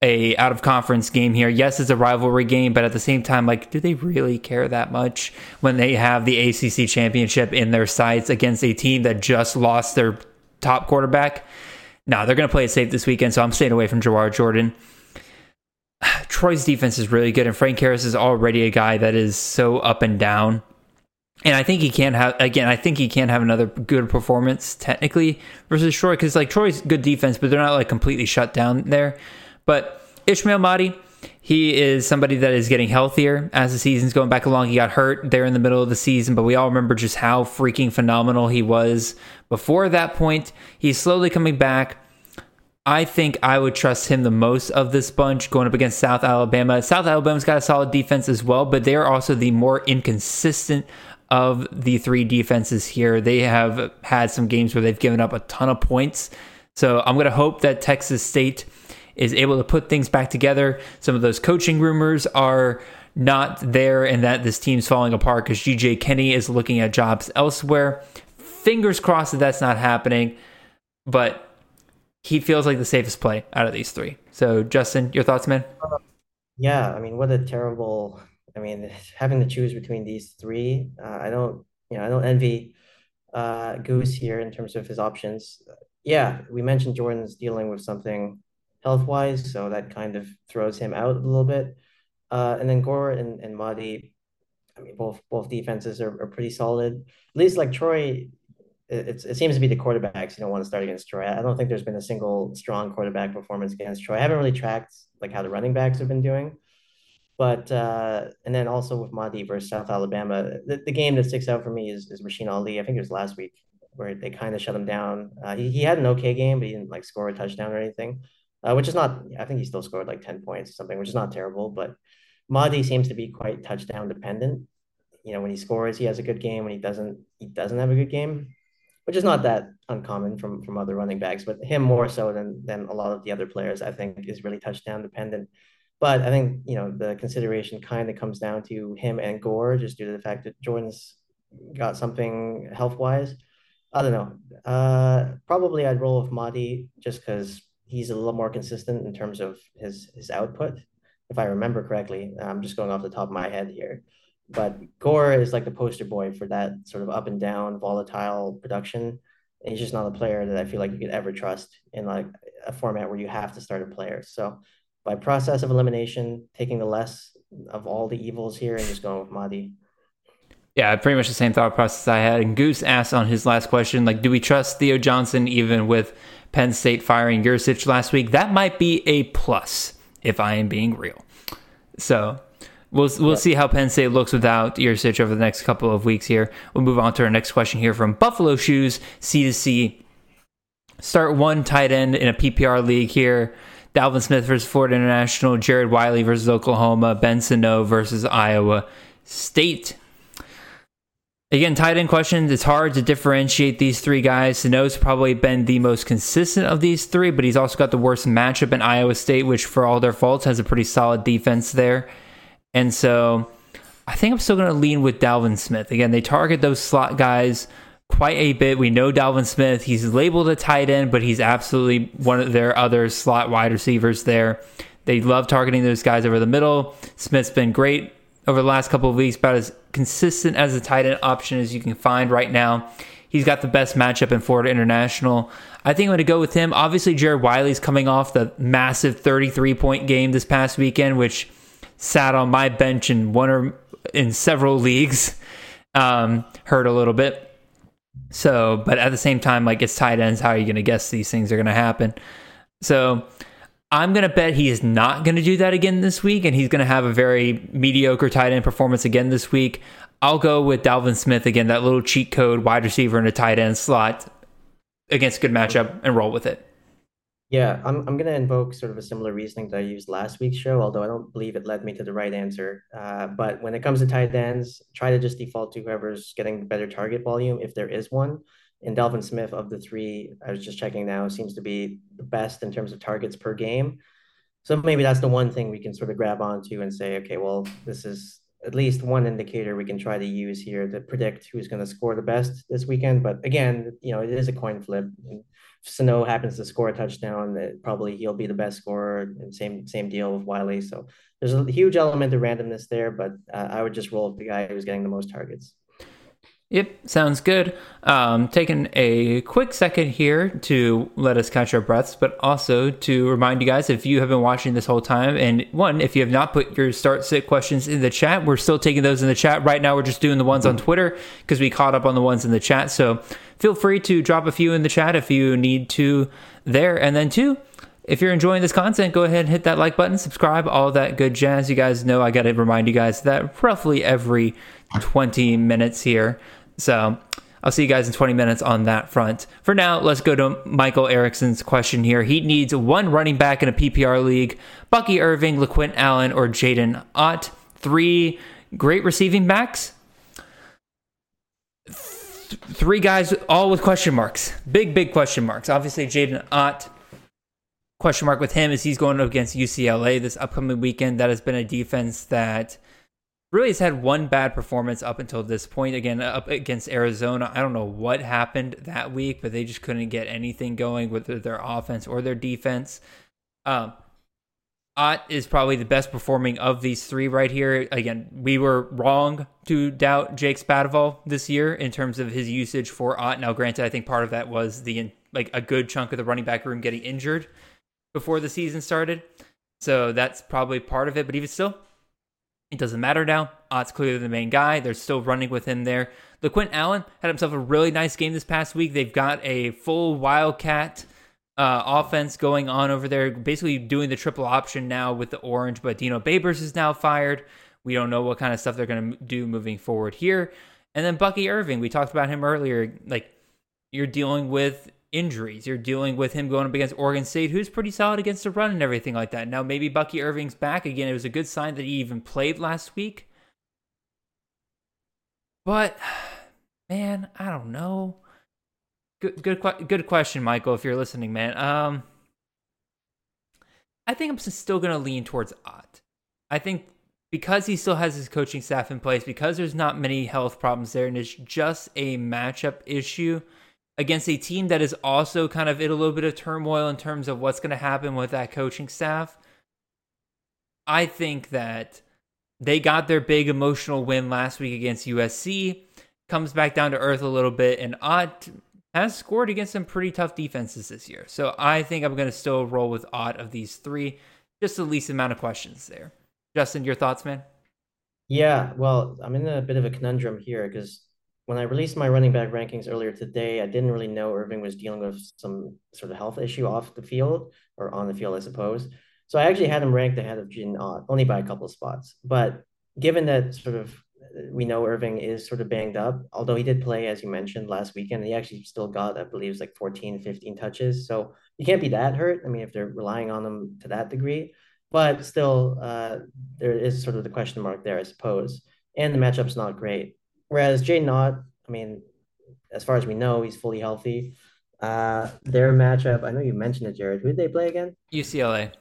a out of conference game here. Yes, it's a rivalry game, but at the same time, like, do they really care that much when they have the ACC championship in their sights against a team that just lost their top quarterback? No, they're going to play it safe this weekend, so I'm staying away from Jawhar Jordan. Troy's defense is really good, and Frank Harris is already a guy that is so up and down. And I think he can have again. I think he can have another good performance technically versus Troy because like Troy's good defense, but they're not like completely shut down there. But Ishmael Mahdi, he is somebody that is getting healthier as the season's going back along. He got hurt there in the middle of the season, but we all remember just how freaking phenomenal he was before that point. He's slowly coming back. I think I would trust him the most of this bunch going up against South Alabama. South Alabama's got a solid defense as well, but they are also the more inconsistent of the three defenses here. They have had some games where they've given up a ton of points. So I'm going to hope that Texas State is able to put things back together. Some of those coaching rumors are not there and that this team's falling apart because GJ Kinne is looking at jobs elsewhere. Fingers crossed that that's not happening, but he feels like the safest play out of these three. So, Justin, your thoughts, man? Yeah, I mean, what a terrible. I mean, having to choose between these three, uh, I don't, you know, I don't envy uh, Goose here in terms of his options. Yeah, we mentioned Jordan's dealing with something health wise, so that kind of throws him out a little bit. Uh, and then Gore and, and Mahdi, I mean, both both defenses are, are pretty solid. At least like Troy, it, it seems to be the quarterbacks you don't want to start against Troy. I don't think there's been a single strong quarterback performance against Troy. I haven't really tracked like how the running backs have been doing. But uh, and then also with Mahdi versus South Alabama, the, the game that sticks out for me is, is Rasheen Ali. I think it was last week where they kind of shut him down. Uh, he, he had an okay game, but he didn't like score a touchdown or anything, uh, which is not. I think he still scored like ten points or something, which is not terrible. But Mahdi seems to be quite touchdown dependent. You know, when he scores, he has a good game. When he doesn't, he doesn't have a good game, which is not that uncommon from from other running backs. But him more so than than a lot of the other players, I think, is really touchdown dependent. But I think you know the consideration kind of comes down to him and Gore, just due to the fact that Jordan's got something health wise. I don't know. Uh, probably I'd roll with Mahdi just because he's a little more consistent in terms of his his output, if I remember correctly. I'm just going off the top of my head here, but Gore is like the poster boy for that sort of up and down, volatile production. And he's just not a player that I feel like you could ever trust in like a format where you have to start a player. So by process of elimination, taking the less of all the evils here and just going with Mahdi. Yeah, pretty much the same thought process I had. And Goose asked on his last question, like, do we trust Theo Johnson even with Penn State firing Yurcich last week? That might be a plus if I am being real. So we'll we'll see how Penn State looks without Yurcich over the next couple of weeks here. We'll move on to our next question here from Buffalo Shoes C to C. Start one tight end in a PPR league here. Dalvin Smith versus Florida International, Jared Wiley versus Oklahoma, Ben Sinnott versus Iowa State. Again, tight end questions. It's hard to differentiate these three guys. Sinnott's probably been the most consistent of these three, but he's also got the worst matchup in Iowa State, which, for all their faults, has a pretty solid defense there. And so I think I'm still going to lean with Dalvin Smith. Again, they target those slot guys quite a bit. We know Dalvin Smith. He's labeled a tight end, but he's absolutely one of their other slot wide receivers there. They love targeting those guys over the middle. Smith's been great over the last couple of weeks, about as consistent as a tight end option as you can find right now. He's got the best matchup in Florida International. I think I'm going to go with him. Obviously, Jared Wiley's coming off the massive 33 point game this past weekend, which sat on my bench in one or in several leagues. Um, hurt a little bit. So, but at the same time, like it's tight ends. How are you going to guess these things are going to happen? So, I'm going to bet he is not going to do that again this week, and he's going to have a very mediocre tight end performance again this week. I'll go with Dalvin Smith again, that little cheat code wide receiver in a tight end slot against a good matchup, and roll with it. Yeah, I'm I'm gonna invoke sort of a similar reasoning that I used last week's show, although I don't believe it led me to the right answer. Uh, but when it comes to tight ends, try to just default to whoever's getting better target volume, if there is one. And Delvin Smith of the three, I was just checking now, seems to be the best in terms of targets per game. So maybe that's the one thing we can sort of grab onto and say, okay, well, this is at least one indicator we can try to use here to predict who's going to score the best this weekend. But again, you know, it is a coin flip. And Sinnott happens to score a touchdown, probably he'll be the best scorer. And same same deal with Wiley. So there's a huge element of randomness there, but uh, I would just roll with the guy who's getting the most targets. Yep, sounds good. Um, taking a quick second here to let us catch our breaths, but also to remind you guys if you have been watching this whole time, and one, if you have not put your start sit questions in the chat, we're still taking those in the chat. Right now, we're just doing the ones on Twitter because we caught up on the ones in the chat. So feel free to drop a few in the chat if you need to there. And then, two, if you're enjoying this content, go ahead and hit that like button, subscribe, all that good jazz. You guys know I got to remind you guys that roughly every 20 minutes here. So I'll see you guys in 20 minutes on that front. For now, let's go to Michael Erickson's question here. He needs one running back in a PPR league Bucky Irving, LeQuint Allen, or Jaydn Ott. Three great receiving backs. three guys, all with question marks. Big, big question marks. Obviously, Jaydn Ott. Question mark with him is he's going up against UCLA this upcoming weekend. That has been a defense that really has had one bad performance up until this point. Again, up against Arizona. I don't know what happened that week, but they just couldn't get anything going with their offense or their defense. Um, Ott is probably the best performing of these three right here. Again, we were wrong to doubt Jake Spavital this year in terms of his usage for Ott. Now, granted, I think part of that was the like a good chunk of the running back room getting injured before the season started, so that's probably part of it. But even still, it doesn't matter now. Ott's clearly the main guy. They're still running with him there. LeQuint Allen had himself a really nice game this past week. They've got a full Wildcat uh, offense going on over there, basically doing the triple option now with the orange. But Dino Babers is now fired. We don't know what kind of stuff they're going to do moving forward here. And then Bucky Irving, we talked about him earlier. Like you're dealing with injuries, you're dealing with him going up against Oregon State, who's pretty solid against the run and everything like that. Now maybe Bucky Irving's back again. It was a good sign that he even played last week. But man, I don't know. Good, good, good question, Michael. If you're listening, man. Um, I think I'm still gonna lean towards Ott. I think because he still has his coaching staff in place, because there's not many health problems there, and it's just a matchup issue against a team that is also kind of in a little bit of turmoil in terms of what's going to happen with that coaching staff. I think that they got their big emotional win last week against USC, comes back down to earth a little bit, and Ott has scored against some pretty tough defenses this year. So I think I'm going to still roll with Ott of these three, just the least amount of questions there. Justin, your thoughts, man? Yeah, well, I'm in a bit of a conundrum here because when I released my running back rankings earlier today, I didn't really know Irving was dealing with some sort of health issue off the field or on the field, I suppose. So I actually had him ranked ahead of Jin Ott, only by a couple of spots. But given that sort of we know Irving is sort of banged up, although he did play, as you mentioned, last weekend. He actually still got, I believe, like 14, 15 touches. So you can't be that hurt. I mean, if they're relying on him to that degree, but still, uh, there is sort of the question mark there, I suppose. And the matchup's not great. Whereas Jay Ott, I mean, as far as we know, he's fully healthy. Uh, their matchup, I know you mentioned it, Jared. Who did they play again? UCLA.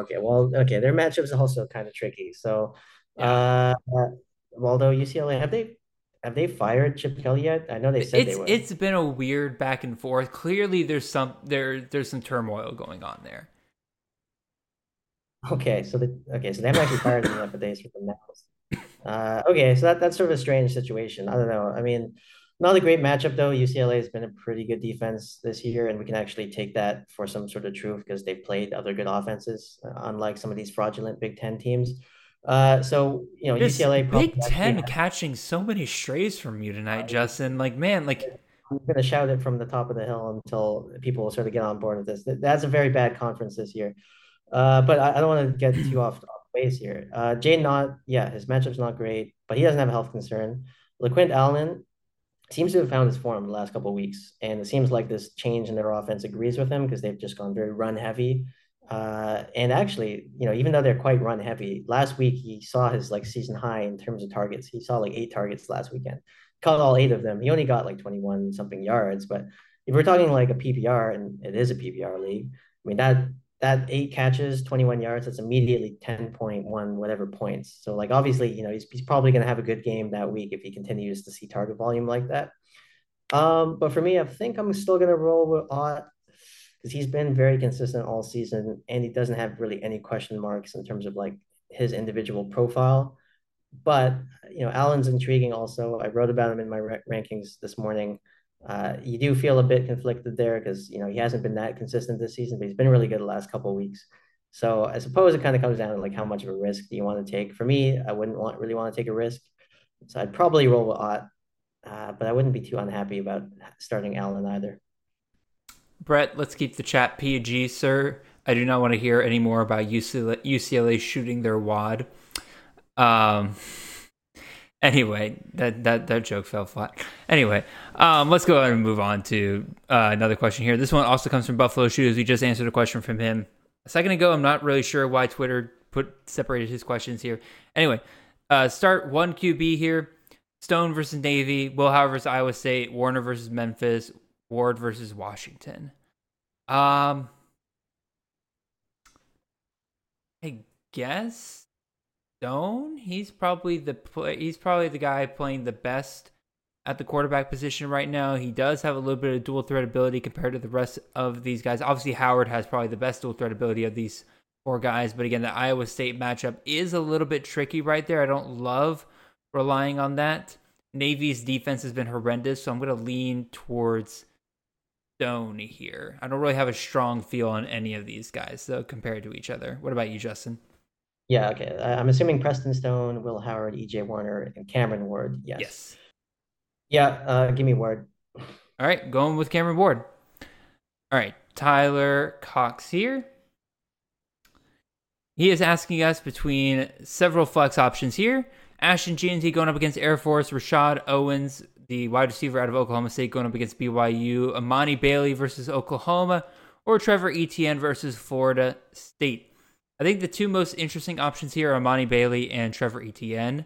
Okay, well, okay, their matchup is also kind of tricky. So, yeah. uh, although UCLA have they have they fired Chip Kelly yet? I know they said it's, they would. It's been a weird back and forth. Clearly, there's some there there's some turmoil going on there. Okay, so the okay, so they haven't actually fired him yet, but they sort of announced. Uh, okay, so that that's sort of a strange situation. I don't know. I mean, not a great matchup though. UCLA has been a pretty good defense this year, and we can actually take that for some sort of truth because they played other good offenses, uh, unlike some of these fraudulent Big Ten teams. Uh, so you know, this UCLA Big Ten catching so many strays from you tonight, Justin. Like, man, like I'm gonna shout it from the top of the hill until people sort of get on board with this. That's a very bad conference this year. Uh, but I, I don't want to get too off, base here. Uh, Jaydn Ott, yeah, his matchup's not great, but he doesn't have a health concern. LeQuint Allen seems to have found his form the last couple of weeks, and it seems like this change in their offense agrees with him because they've just gone very run heavy. Uh, and actually, you know, even though they're quite run heavy, last week he saw his like season high in terms of targets. He saw like eight targets last weekend, caught all eight of them. He only got like 21 something yards. But if we're talking like a PPR, and it is a PPR league, I mean, that that eight catches, 21 yards, that's immediately 10.1 whatever points. So like obviously, you know, he's, he's probably going to have a good game that week if he continues to see target volume like that. Um, but for me, I think I'm still going to roll with Ott because he's been very consistent all season and he doesn't have really any question marks in terms of like his individual profile. But you know, Allen's intriguing. Also, I wrote about him in my rankings this morning. Uh, you do feel a bit conflicted there because you know he hasn't been that consistent this season, but he's been really good the last couple of weeks. So I suppose it kind of comes down to like how much of a risk do you want to take. For me, I wouldn't want really want to take a risk, so I'd probably roll with Ott, uh, but I wouldn't be too unhappy about starting Allen either. Brett, let's keep the chat PG, sir. I do not want to hear any more about UCLA, UCLA shooting their wad. Um. Anyway, that that that joke fell flat. Anyway, um, let's go ahead and move on to uh, another question here. This one also comes from Buffalo Shoes. We just answered a question from him a second ago. I'm not really sure why Twitter put separated his questions here. Anyway, uh, start one QB here. Stone versus Navy, Will Howard versus Iowa State, Warner versus Memphis, Ward versus Washington. Um, I guess Stone. He's probably the play, he's probably the guy playing the best at the quarterback position right now. He does have a little bit of dual threat ability compared to the rest of these guys. Obviously, Howard has probably the best dual threat ability of these four guys, but again, the Iowa State matchup is a little bit tricky right there. I don't love relying on that. Navy's defense has been horrendous, so I'm going to lean towards Stone here. I don't really have a strong feel on any of these guys, though, compared to each other. What about you, Justin? Yeah, okay. I'm assuming Preston Stone, Will Howard, EJ Warner, and Cameron Ward. Yes. Yes. Yeah, uh, give me Ward. All right, going with Cameron Ward. All right, Tyler Cox here. He is asking us between several flex options here. Ashton Jeanty going up against Air Force, Rashod Owens, the wide receiver out of Oklahoma State, going up against BYU, Emani Bailey versus Oklahoma, or Trevor Etienne versus Florida State. I think the two most interesting options here are Emani Bailey and Trevor Etienne.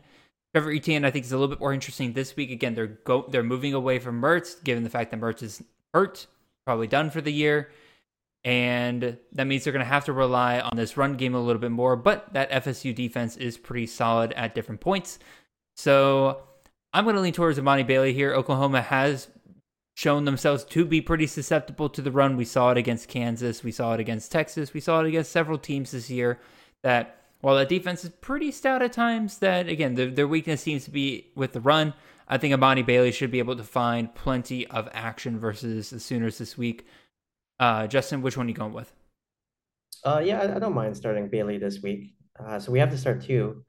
Trevor Etienne, I think, is a little bit more interesting this week. Again, they're go they're moving away from Mertz, given the fact that Mertz is hurt, probably done for the year. And that means they're going to have to rely on this run game a little bit more. But that FSU defense is pretty solid at different points. So I'm going to lean towards Emani Bailey here. Oklahoma has shown themselves to be pretty susceptible to the run. We saw it against Kansas. We saw it against Texas. We saw it against several teams this year that while that defense is pretty stout at times, that again, their, their weakness seems to be with the run. I think Emani Bailey should be able to find plenty of action versus the Sooners this week. Uh, Justin, which one are you going with? Uh, yeah, I, I don't mind starting Bailey this week. Uh, so we have to start two.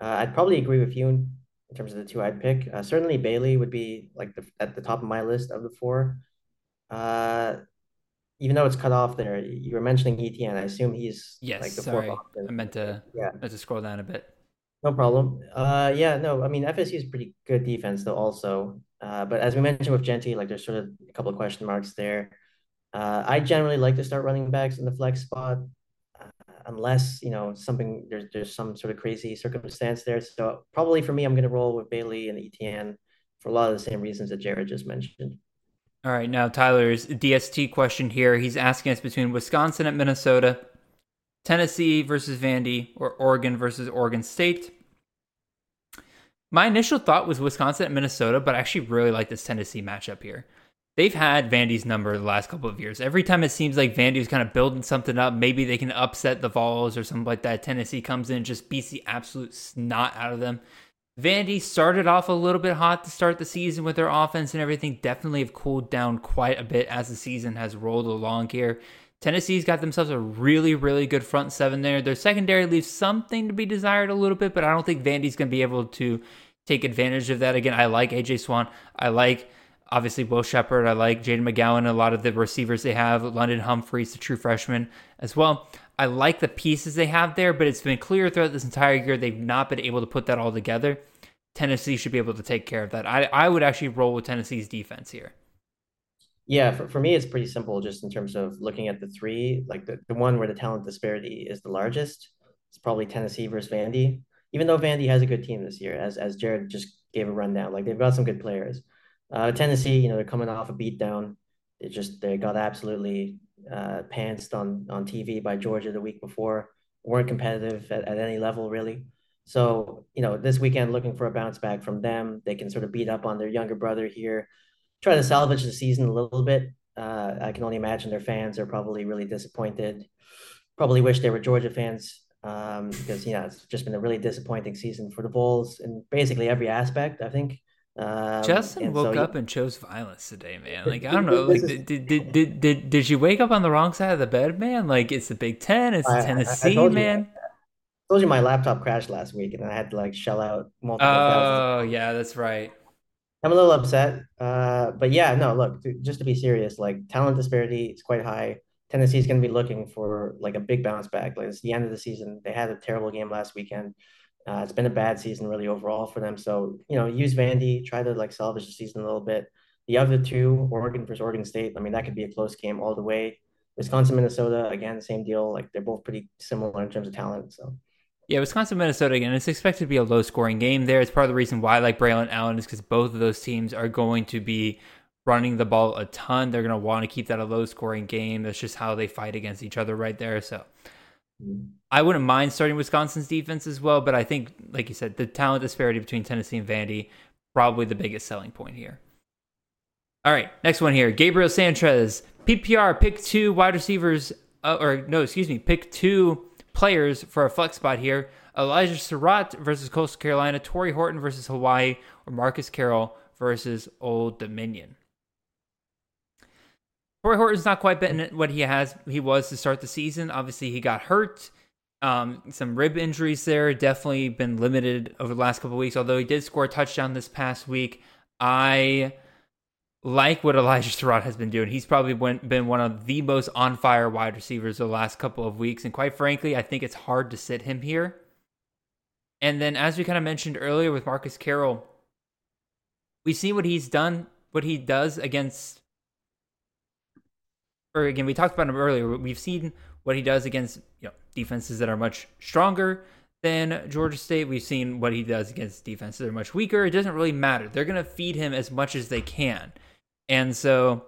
Uh, I'd probably agree with you in, terms of the two I'd pick. Uh, certainly Bailey would be like the, at the top of my list of the four. Uh, even though it's cut off there, you were mentioning Etienne. I assume he's Yes, like the sorry, fourth option. I meant to Yeah. meant to scroll down a bit. No problem. Uh, yeah, no, I mean FSU is pretty good defense though also. Uh, but as we mentioned with Jeanty, like there's sort of a couple of question marks there. Uh, I generally like to start running backs in the flex spot, unless you know something there's there's some sort of crazy circumstance there. So probably for me, I'm gonna roll with Bailey and the Etienne for a lot of the same reasons that Jared just mentioned. All right, now Tyler's DST question here. He's asking us between Wisconsin and Minnesota, Tennessee versus Vandy, or Oregon versus Oregon State. My initial thought was Wisconsin and Minnesota, but I actually really like this Tennessee matchup here. They've had Vandy's number the last couple of years. Every time it seems like Vandy's kind of building something up, maybe they can upset the Vols or something like that. Tennessee comes in and just beats the absolute snot out of them. Vandy started off a little bit hot to start the season with their offense and everything. Definitely have cooled down quite a bit as the season has rolled along here. Tennessee's got themselves a really, really good front seven there. Their secondary leaves something to be desired a little bit, but I don't think Vandy's going to be able to take advantage of that. Again, I like AJ Swann. I like obviously Will Sheppard. I like Jayden McGowan, a lot of the receivers they have. London Humphreys, the true freshman as well. I like the pieces they have there, but it's been clear throughout this entire year they've not been able to put that all together. Tennessee should be able to take care of that. I, I would actually roll with Tennessee's defense here. Yeah, for, for me, it's pretty simple just in terms of looking at the three. Like the, the one where the talent disparity is the largest, it's probably Tennessee versus Vandy. Even though Vandy has a good team this year, as as Jared just gave a rundown, like they've got some good players. Uh, Tennessee, you know, they're coming off a beatdown. They just they got absolutely uh, pantsed on on TV by Georgia the week before. weren't competitive at, at any level really. So you know, this weekend looking for a bounce back from them. They can sort of beat up on their younger brother here, try to salvage the season a little bit. Uh, I can only imagine their fans are probably really disappointed. Probably wish they were Georgia fans um, because you know it's just been a really disappointing season for the Bulls in basically every aspect. I think. Um, Justin woke so, up and chose violence today, man. Like I don't know, like did, did did did did you wake up on the wrong side of the bed, man? Like it's the Big Ten, it's I- I- I Tennessee, told you. man. I told you my laptop crashed last week, and I had to like shell out multiple thousands. Oh yeah, that's right. I'm a little upset. Uh, but yeah, no, look, just to be serious, like talent disparity is quite high. Tennessee's going to be looking for like a big bounce back. Like it's the end of the season. They had a terrible game last weekend. Uh, it's been a bad season really overall for them. So, you know, use Vandy, try to like salvage the season a little bit. The other two, Oregon versus Oregon State, I mean, that could be a close game all the way. Wisconsin, Minnesota, again, same deal. Like they're both pretty similar in terms of talent. So, Yeah, Wisconsin, Minnesota again. It's expected to be a low scoring game there. It's part of the reason why I like Braelon Allen is because both of those teams are going to be running the ball a ton. They're going to want to keep that a low scoring game. That's just how they fight against each other right there. So I wouldn't mind starting Wisconsin's defense as well, but I think, like you said, the talent disparity between Tennessee and Vandy probably the biggest selling point here. All right, next one here. Gabriel Sanchez, PPR, pick two wide receivers, uh, or no, excuse me, pick two players for a flex spot here. Elijah Sarratt versus Coastal Carolina, Tory Horton versus Hawaii, or Marcus Carroll versus Old Dominion. Tory Horton's not quite been what he has he was to start the season. Obviously, he got hurt. Um, some rib injuries there. Definitely been limited over the last couple weeks. Although he did score a touchdown this past week, I like what Elijah Sarratt has been doing. He's probably been one of the most on fire wide receivers the last couple of weeks. And quite frankly, I think it's hard to sit him here. And then, as we kind of mentioned earlier with Marcus Carroll, we see what he's done, what he does against, or again, we talked about him earlier. We've seen what he does against you know defenses that are much stronger than Georgia State. We've seen what he does against defenses that are much weaker. It doesn't really matter. They're going to feed him as much as they can. And so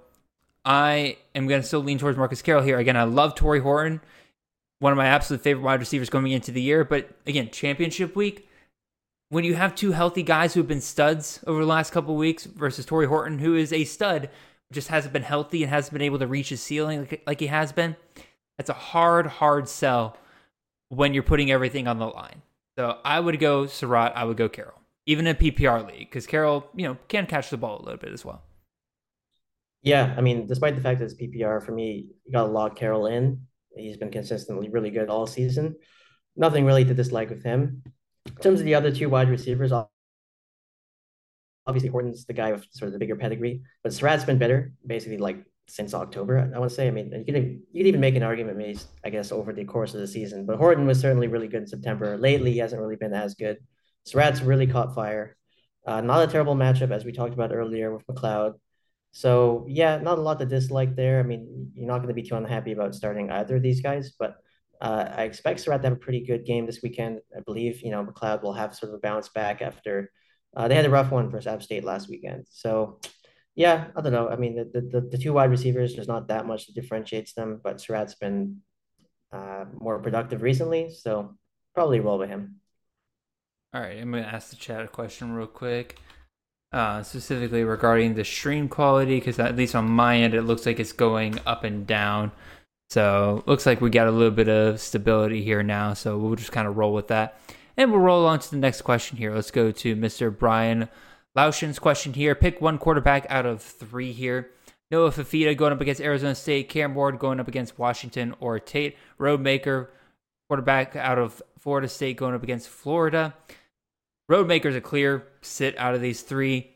I am going to still lean towards Marcus Carroll here. Again, I love Tory Horton, one of my absolute favorite wide receivers coming into the year. But again, championship week, when you have two healthy guys who have been studs over the last couple weeks versus Tory Horton, who is a stud, just hasn't been healthy and hasn't been able to reach his ceiling like, like he has been, that's a hard, hard sell when you're putting everything on the line. So I would go Sarratt, I would go Carroll, even in PPR league, because Carroll, you know, can catch the ball a little bit as well. Yeah, I mean, despite the fact that it's PPR, for me, you got to log Carroll in. He's been consistently really good all season. Nothing really to dislike with him. In terms of the other two wide receivers, obviously Horton's the guy with sort of the bigger pedigree, but Sarratt's been better basically like since October. I want to say. I mean, you could you could even make an argument, maybe I guess, over the course of the season. But Horton was certainly really good in September. Lately, he hasn't really been as good. Sarratt's really caught fire. Uh, not a terrible matchup as we talked about earlier with McCloud. So yeah, not a lot to dislike there. I mean, you're not going to be too unhappy about starting either of these guys, but uh, I expect Sarratt to have a pretty good game this weekend. I believe you know McCloud will have sort of a bounce back after uh, they had a rough one versus App State last weekend. So yeah, I don't know. I mean, the, the the two wide receivers, there's not that much that differentiates them, but Sarratt's been uh, more productive recently, so probably roll with him. All right, I'm going to ask the chat a question real quick uh, specifically regarding the stream quality because at least on my end it looks like it's going up and down so looks like we got a little bit of stability here now so we'll just kind of roll with that and we'll roll on to the next question here let's go to mr brian laushin's question here pick one quarterback out of three here noah fifita going up against arizona state cam ward going up against washington or tate Rodemaker, quarterback out of florida state going up against florida Rodemaker's a clear sit out of these three.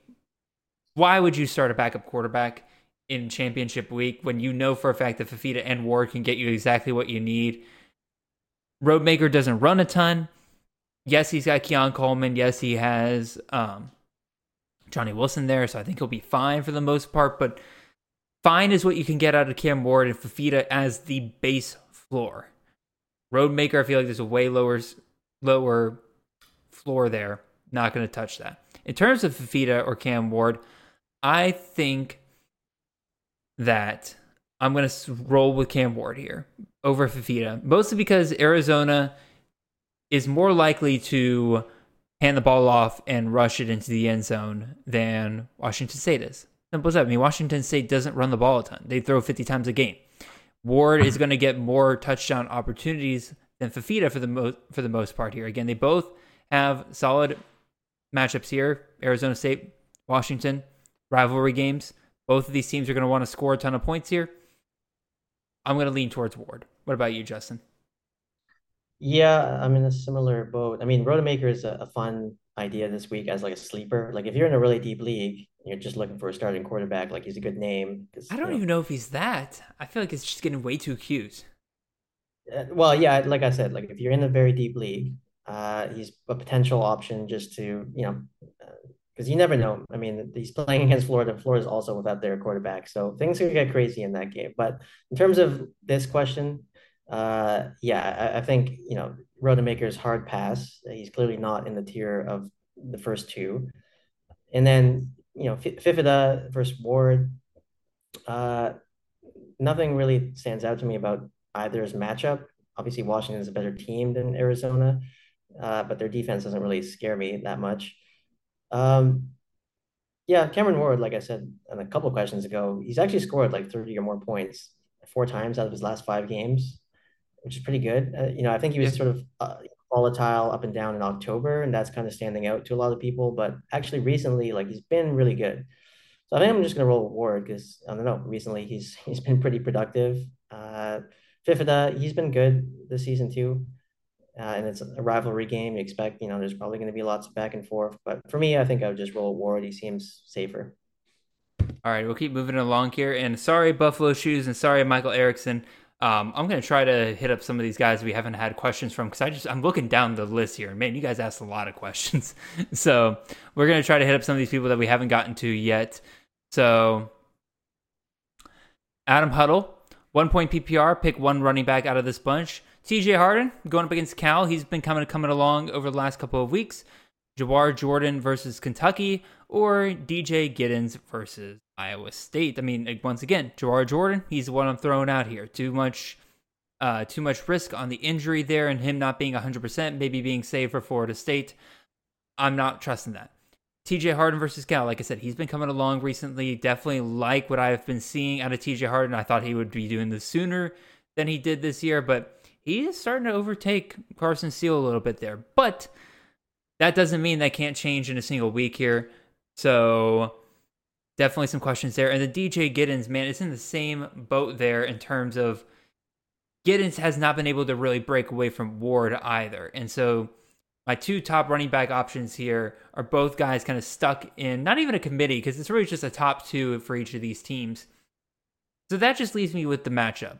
Why would you start a backup quarterback in championship week when you know for a fact that Fifita and Ward can get you exactly what you need? Rodemaker doesn't run a ton. Yes, he's got Keon Coleman. Yes, he has um, Johnny Wilson there, so I think he'll be fine for the most part. But fine is what you can get out of Cam Ward and Fifita as the base floor. Rodemaker, I feel like there's a way lower lower floor there. Not going to touch that. In terms of Fifita or Cam Ward, I think that I'm going to roll with Cam Ward here over Fifita, mostly because Arizona is more likely to hand the ball off and rush it into the end zone than Washington State is. Simple as that. I mean, Washington State doesn't run the ball a ton. They throw 50 times a game. Ward is going to get more touchdown opportunities than Fifita for the most for the most part here. Again, they both have solid matchups here Arizona State, Washington, rivalry games. Both of these teams are going to want to score a ton of points here. I'm going to lean towards Ward. What about you, Justin? Yeah, I'm in a similar boat. I mean, Rodemaker is a, a fun idea this week as like a sleeper. Like if you're in a really deep league, you're just looking for a starting quarterback. Like he's a good name. I don't you know, even know if he's that. I feel like it's just getting way too cute. Uh, well, yeah, like I said, like if you're in a very deep league, uh, he's a potential option just to, you know, because uh, you never know. I mean, he's playing against Florida. Florida's also without their quarterback. So things could get crazy in that game. But in terms of this question, uh, yeah, I, I think, you know, Rodemaker's hard pass. He's clearly not in the tier of the first two. And then, you know, Fifita versus Ward. Uh, nothing really stands out to me about either's matchup. obviously Washington is a better team than Arizona, uh, but their defense doesn't really scare me that much. Um, yeah, Cameron Ward, like I said a couple questions ago, he's actually scored like 30 or more points four times out of his last five games, which is pretty good. Uh, you know, I think he was sort of uh, volatile up and down in October, and that's kind of standing out to a lot of people. But actually, recently, like he's been really good. So I think I'm just gonna roll Ward because I don't know. Recently, he's he's been pretty productive. Uh, Fifita, he's been good this season too. Uh, and it's a rivalry game. You expect, you know, there's probably going to be lots of back and forth. But for me, I think I would just roll Ward. He seems safer. All right, we'll keep moving along here. And sorry, Buffalo Shoes, and sorry, Michael Erickson. Um, I'm gonna try to hit up some of these guys we haven't had questions from because I just I'm looking down the list here, man, you guys asked a lot of questions. so we're gonna try to hit up some of these people that we haven't gotten to yet. So Adam Huddle, one point PPR, pick one running back out of this bunch. TJ Harden going up against Cal. He's been coming coming along over the last couple of weeks. Jawhar Jordan versus Kentucky or DJ Giddens versus Iowa State. I mean, once again, Jawhar Jordan, he's the one I'm throwing out here. Too much uh, too much risk on the injury there and him not being 100%, maybe being saved for Florida State. I'm not trusting that. TJ Harden versus Cal, like I said, he's been coming along recently. Definitely like what I've been seeing out of TJ Harden. I thought he would be doing this sooner than he did this year, but he is starting to overtake Carson Steele a little bit there. But that doesn't mean that can't change in a single week here. So definitely some questions there. And the DJ Giddens, man, it's in the same boat there in terms of Giddens has not been able to really break away from Ward either. And so my two top running back options here are both guys kind of stuck in not even a committee because it's really just a top two for each of these teams. So that just leaves me with the matchup.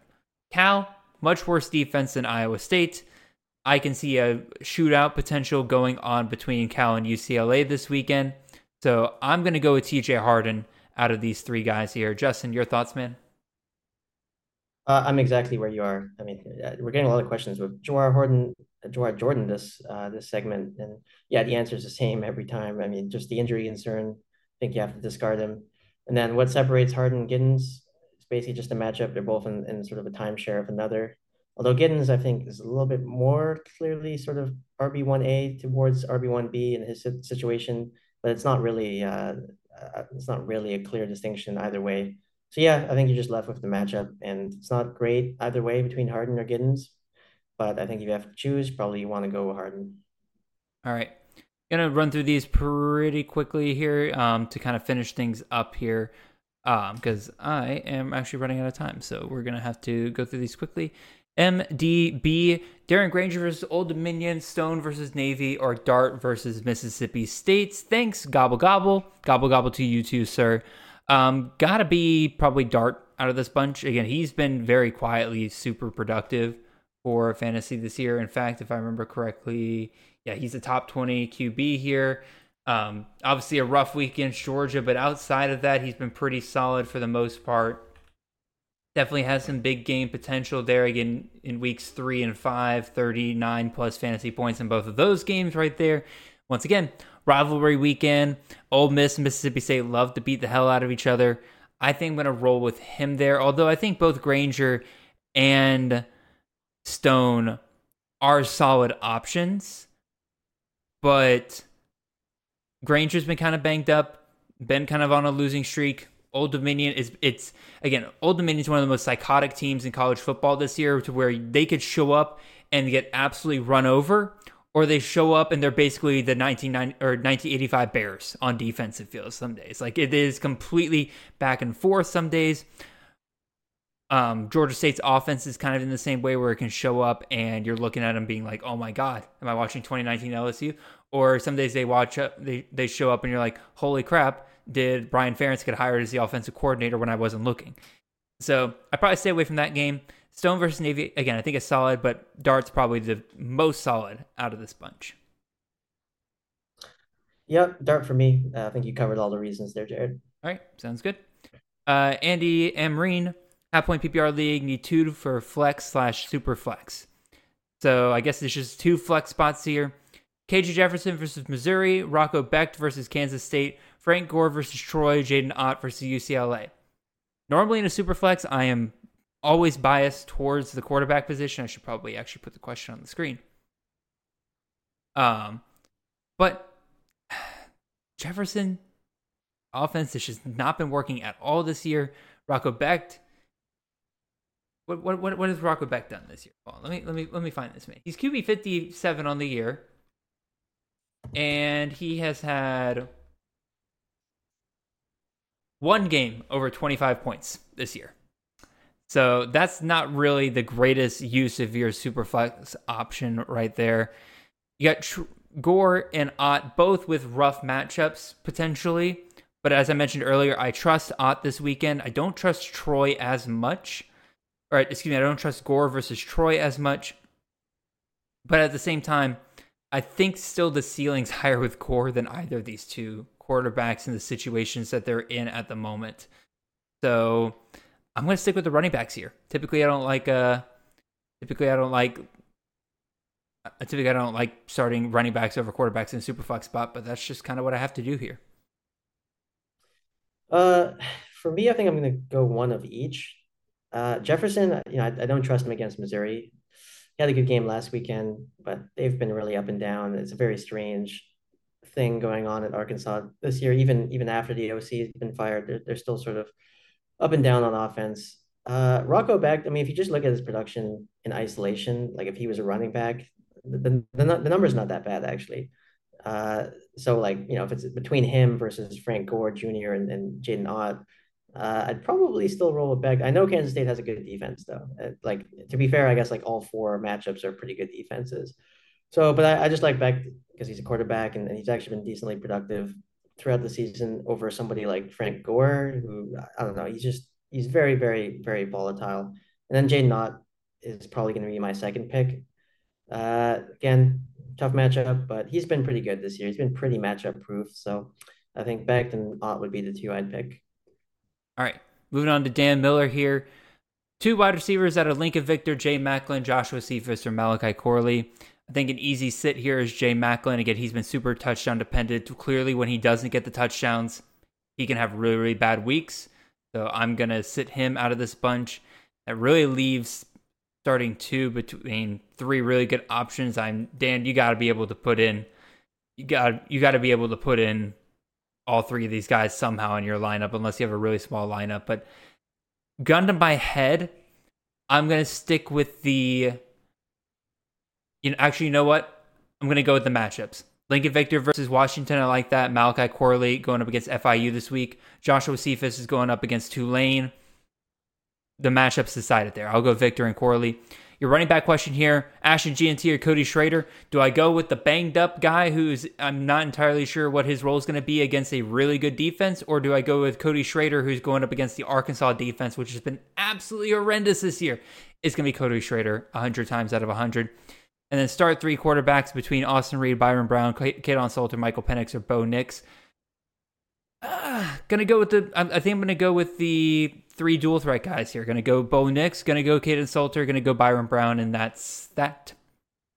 Cal, much worse defense than Iowa State. I can see a shootout potential going on between Cal and UCLA this weekend. So I'm going to go with TJ Harden out of these three guys here. Justin, your thoughts, man? Uh, I'm exactly where you are. I mean, uh, we're getting a lot of questions with Jawhar Harden, Jawhar Jordan this uh, this segment, and yeah, the answer is the same every time. I mean, just the injury concern. I think you have to discard him. And then what separates Harden and Giddens is basically just a matchup. They're both in, in sort of a timeshare of another. Although Giddens, I think, is a little bit more clearly sort of RB1A towards RB1B in his situation, but it's not really uh, uh, it's not really a clear distinction either way. So yeah, I think you're just left with the matchup, and it's not great either way between Harden or Giddens. But I think if you have to choose, probably you want to go Harden. All right, gonna run through these pretty quickly here um, to kind of finish things up here because um, I am actually running out of time. So we're gonna have to go through these quickly. MDB, Darren Grainger versus Old Dominion, Stone versus Navy, or Dart versus Mississippi States. Thanks, gobble gobble, gobble gobble to you too, sir. Um, gotta be probably Dart out of this bunch. Again, he's been very quietly super productive for fantasy this year. In fact, if I remember correctly, yeah, he's a top 20 QB here. Um, obviously a rough week against Georgia, but outside of that, he's been pretty solid for the most part definitely has some big game potential there again in weeks three and five 39 plus fantasy points in both of those games right there. Once again rivalry weekend. Ole Miss and Mississippi State love to beat the hell out of each other. I think I'm going to roll with him there although I think both Grainger and Stone are solid options but Grainger's been kind of banged up been kind of on a losing streak Old Dominion is it's again Old Dominion is one of the most psychotic teams in college football this year to where they could show up and get absolutely run over or they show up and they're basically the 1990 or 1985 Bears on defensive fields some days. Like it is completely back and forth some days. Um, Georgia State's offense is kind of in the same way where it can show up and you're looking at them being like, "Oh my God, am I watching 2019 LSU?" Or some days they watch up, they they show up and you're like, "Holy crap, did Brian Ferentz get hired as the offensive coordinator when I wasn't looking. So I probably stay away from that game. Stone versus Navy, again, I think it's solid, but Dart's probably the most solid out of this bunch. Yep, Dart for me. Uh, I think you covered all the reasons there, Jared. All right, sounds good. Uh, Andy Amreen, half point PPR league, need two for flex slash super flex. So I guess there's just two flex spots here. KJ Jefferson versus Missouri, Rocco Becht versus Kansas State, Frank Gore versus Troy, Jaydn Ott versus UCLA. Normally in a super flex, I am always biased towards the quarterback position. I should probably actually put the question on the screen. Um, but Jefferson offense has just not been working at all this year. Rocco Becht. What what what, what has Rocco Becht done this year? Well, let me let me let me find this man. He's QB fifty seven on the year, and he has had one game over twenty five points this year. So that's not really the greatest use of your superflex option right there. You got Tr- Gore and Ott both with rough matchups potentially. But as I mentioned earlier, I trust Ott this weekend. I don't trust Troy as much. Or excuse me, I don't trust Gore versus Troy as much. But at the same time, I think still the ceiling's higher with Gore than either of these two quarterbacks in the situations that they're in at the moment. So I'm going to stick with the running backs here. Typically, I don't like. Uh, typically, I don't like. Uh, typically, I don't like starting running backs over quarterbacks in superflex spot, but that's just kind of what I have to do here. Uh, for me, I think I'm going to go one of each. Uh, Jefferson, you know, I, I don't trust him against Missouri. He had a good game last weekend, but they've been really up and down. It's a very strange thing going on at Arkansas this year. Even even after the OC has been fired, they're, they're still sort of up and down on offense. Uh, Rocco Becht, I mean, if you just look at his production in isolation, like if he was a running back, the, the, the number's not that bad actually. Uh, so like, you know, if it's between him versus Frank Gore Jr. and, and Jaydn Ott, uh, I'd probably still roll with Becht. I know Kansas State has a good defense though. Uh, like to be fair, I guess like all four matchups are pretty good defenses. So, but I, I just like Becht because he's a quarterback and, and he's actually been decently productive throughout the season over somebody like Frank Gore, who I don't know, he's just he's very, very, very volatile. And then Jay Ott is probably going to be my second pick. Uh, again, tough matchup, but he's been pretty good this year. He's been pretty matchup proof. So I think Becht and Ott would be the two I'd pick. All right. Moving on to Dan Miller here. Two wide receivers that are Lincoln Victor, Jay Macklin, Joshua Cephus, or Malachi Corley. I think an easy sit here is Jay Macklin. Again, he's been super touchdown dependent. Clearly, when he doesn't get the touchdowns, he can have really, really bad weeks. So I'm going to sit him out of this bunch. That really leaves starting two between three really good options. I'm Dan. You got to be able to put in. You got you got to be able to put in all three of these guys somehow in your lineup, unless you have a really small lineup. But gun to my head, I'm gonna stick with the. You know, actually, you know what? I'm gonna go with the matchups. Lincoln Victor versus Washington. I like that. Malachi Corley going up against FIU this week. Joshua Cephus is going up against Tulane the matchups decided there. I'll go Victor and Corley. Your running back question here: Ashton Jeanty or Cody Schrader? Do I go with the banged up guy who's I'm not entirely sure what his role is going to be against a really good defense, or do I go with Cody Schrader who's going up against the Arkansas defense, which has been absolutely horrendous this year? It's going to be Cody Schrader 100 times out of 100. And then start three quarterbacks between Austin Reed, Byrum Brown, Kaidon Salter, Michael Penix, or Bo Nix. Uh, gonna go with the. I think I'm gonna go with the three dual threat guys here. Gonna go Bo Nix, gonna go Kaidon Salter, gonna go Byrum Brown, and that's that.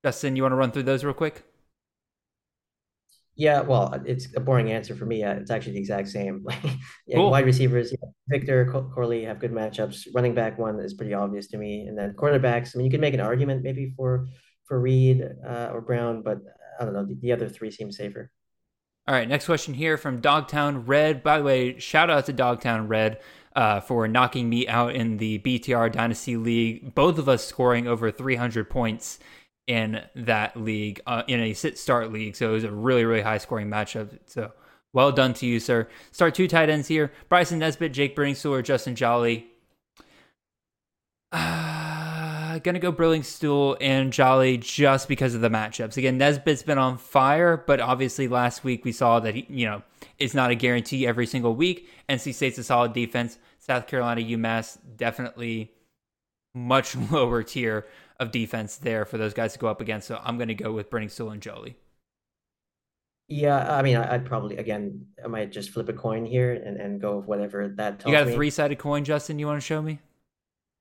Justin, you want to run through those real quick? Yeah, well, it's a boring answer for me. it's actually the exact same. yeah, cool. Wide receivers, yeah, Victor Corley have good matchups. Running back one is pretty obvious to me, and then cornerbacks. I mean, you could make an argument maybe for for Reed uh, or Brown, but I don't know. The, the other three seem safer. All right, next question here from Dogtown Red. By the way, shout out to Dogtown Red uh, for knocking me out in the BTR Dynasty League. Both of us scoring over 300 points in that league, uh, in a sit start league. So it was a really, really high scoring matchup. So well done to you, sir. Start two tight ends here Bryson Nesbitt, Jake Briningstool, Justin Jolly. Uh, gonna go Briningstool and Jolly just because of the matchups. Again, Nesbitt's been on fire, but obviously last week we saw that he, you know, it's not a guarantee every single week. NC State's a solid defense. South Carolina, UMass, definitely much lower tier of defense there for those guys to go up against. So I'm going to go with Briningstool and Jolly. Yeah, I mean, I'd probably again, I might just flip a coin here and, and go with whatever that. you got a three sided coin, Justin? You want to show me?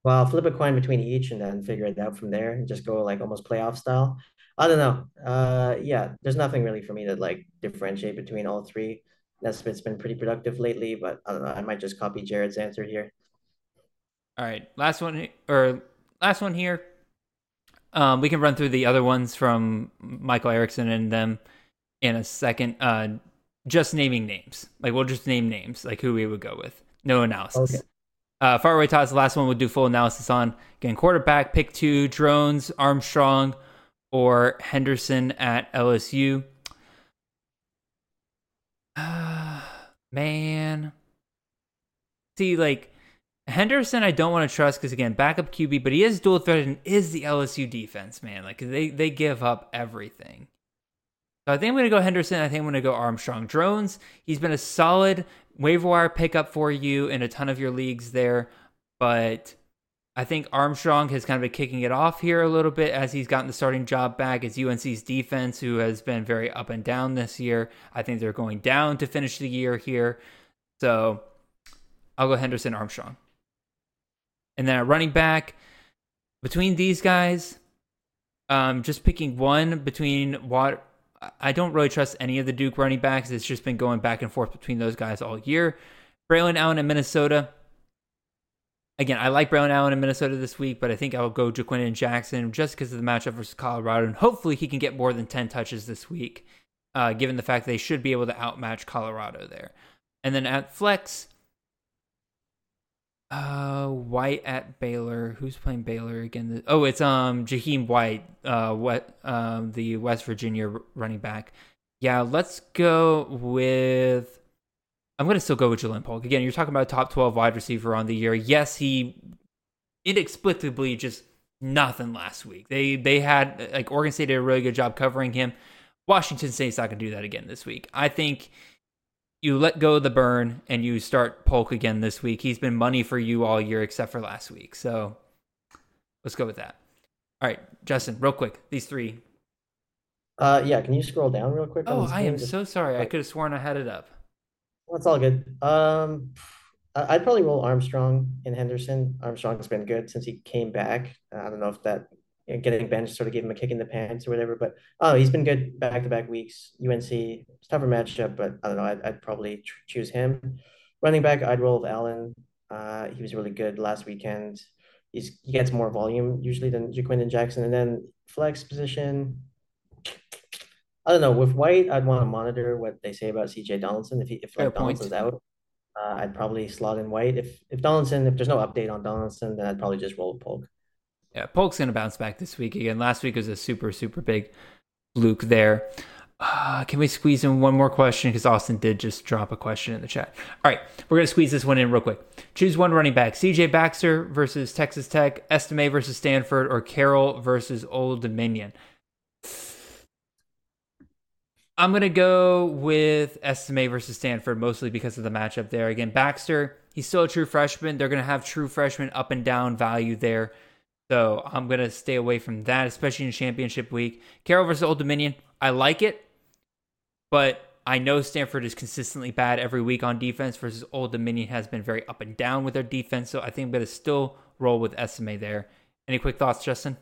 Well, I'll flip a coin between each and then figure it out from there and just go like almost playoff style. I don't know. Uh, yeah, there's nothing really for me to like differentiate between all three. Nesbitt's been pretty productive lately, but I don't know. I might just copy Jared's answer here. All right, last one or last one here. Um, we can run through the other ones from Michael Erickson and them in a second. Uh, just naming names, like we'll just name names, like who we would go with. No analysis. Okay. Uh, Faraway Todd's the last one we'll do full analysis on. Again, quarterback, pick two, drones, Armstrong, or Henderson at LSU. man. See, like, Henderson, I don't want to trust because, again, backup QB, but he is dual threat and is the LSU defense, man. Like, they, they give up everything. So I think I'm going to go Henderson. I think I'm going to go Armstrong. Drones, he's been a solid waiver wire pickup for you in a ton of your leagues there, but I think Armstrong has kind of been kicking it off here a little bit as he's gotten the starting job back. It's UNC's defense, who has been very up and down this year. I think they're going down to finish the year here. So I'll go Henderson Armstrong. And then at running back, between these guys, um, just picking one between what I don't really trust any of the Duke running backs. It's just been going back and forth between those guys all year. Braelon Allen in Minnesota. Again, I like Braelon Allen in Minnesota this week, but I think I'll go Ja'Quinden Jackson just because of the matchup versus Colorado. And hopefully he can get more than 10 touches this week, uh, given the fact they should be able to outmatch Colorado there. And then at flex, uh, White at Baylor. Who's playing Baylor again? Oh, it's um Jahiem White, uh, what um the West Virginia running back. Yeah, let's go with. I'm gonna still go with Ja'Lynn Polk again. You're talking about a top 12 wide receiver on the year. Yes, he inexplicably just nothing last week. They they had like Oregon State did a really good job covering him. Washington State's not gonna do that again this week. I think you let go of the burn and you start Polk again this week. He's been money for you all year except for last week. So let's go with that. All right, Justin, real quick, these three. Uh, yeah, can you scroll down real quick? Oh, I am? Just- so sorry. I could have sworn I had it up. That's all good. Um, I'd probably roll Armstrong and Henderson. Armstrong's been good since he came back. I don't know if that you know, getting benched sort of gave him a kick in the pants or whatever, but oh, he's been good back to back weeks. UNC, it's a tougher matchup, but I don't know. I'd, I'd probably tr- choose him. Running back, I'd roll with Allen. Uh, he was really good last weekend. He's he gets more volume usually than Ja'Quinden Jackson, and then flex position. I don't know. With White, I'd want to monitor what they say about CJ Donaldson. If he, if like. Donaldson's out, uh, I'd probably slot in White. If if Donaldson, if there's no update on Donaldson, then I'd probably just roll with Polk. Yeah, Polk's going to bounce back this week again. Last week was a super, super big fluke there. Uh, can we squeeze in one more question? Because Austin did just drop a question in the chat. All right, we're going to squeeze this one in real quick. Choose one running back CJ Baxter versus Texas Tech, Estime versus Stanford, or Carroll versus Old Dominion. I'm going to go with Estime versus Stanford mostly because of the matchup there. Again, Baxter, he's still a true freshman. They're going to have true freshman up and down value there. So I'm going to stay away from that, especially in championship week. Carroll versus Old Dominion, I like it, but I know Stanford is consistently bad every week on defense versus Old Dominion has been very up and down with their defense. So I think I'm going to still roll with Estime there. Any quick thoughts, Justin?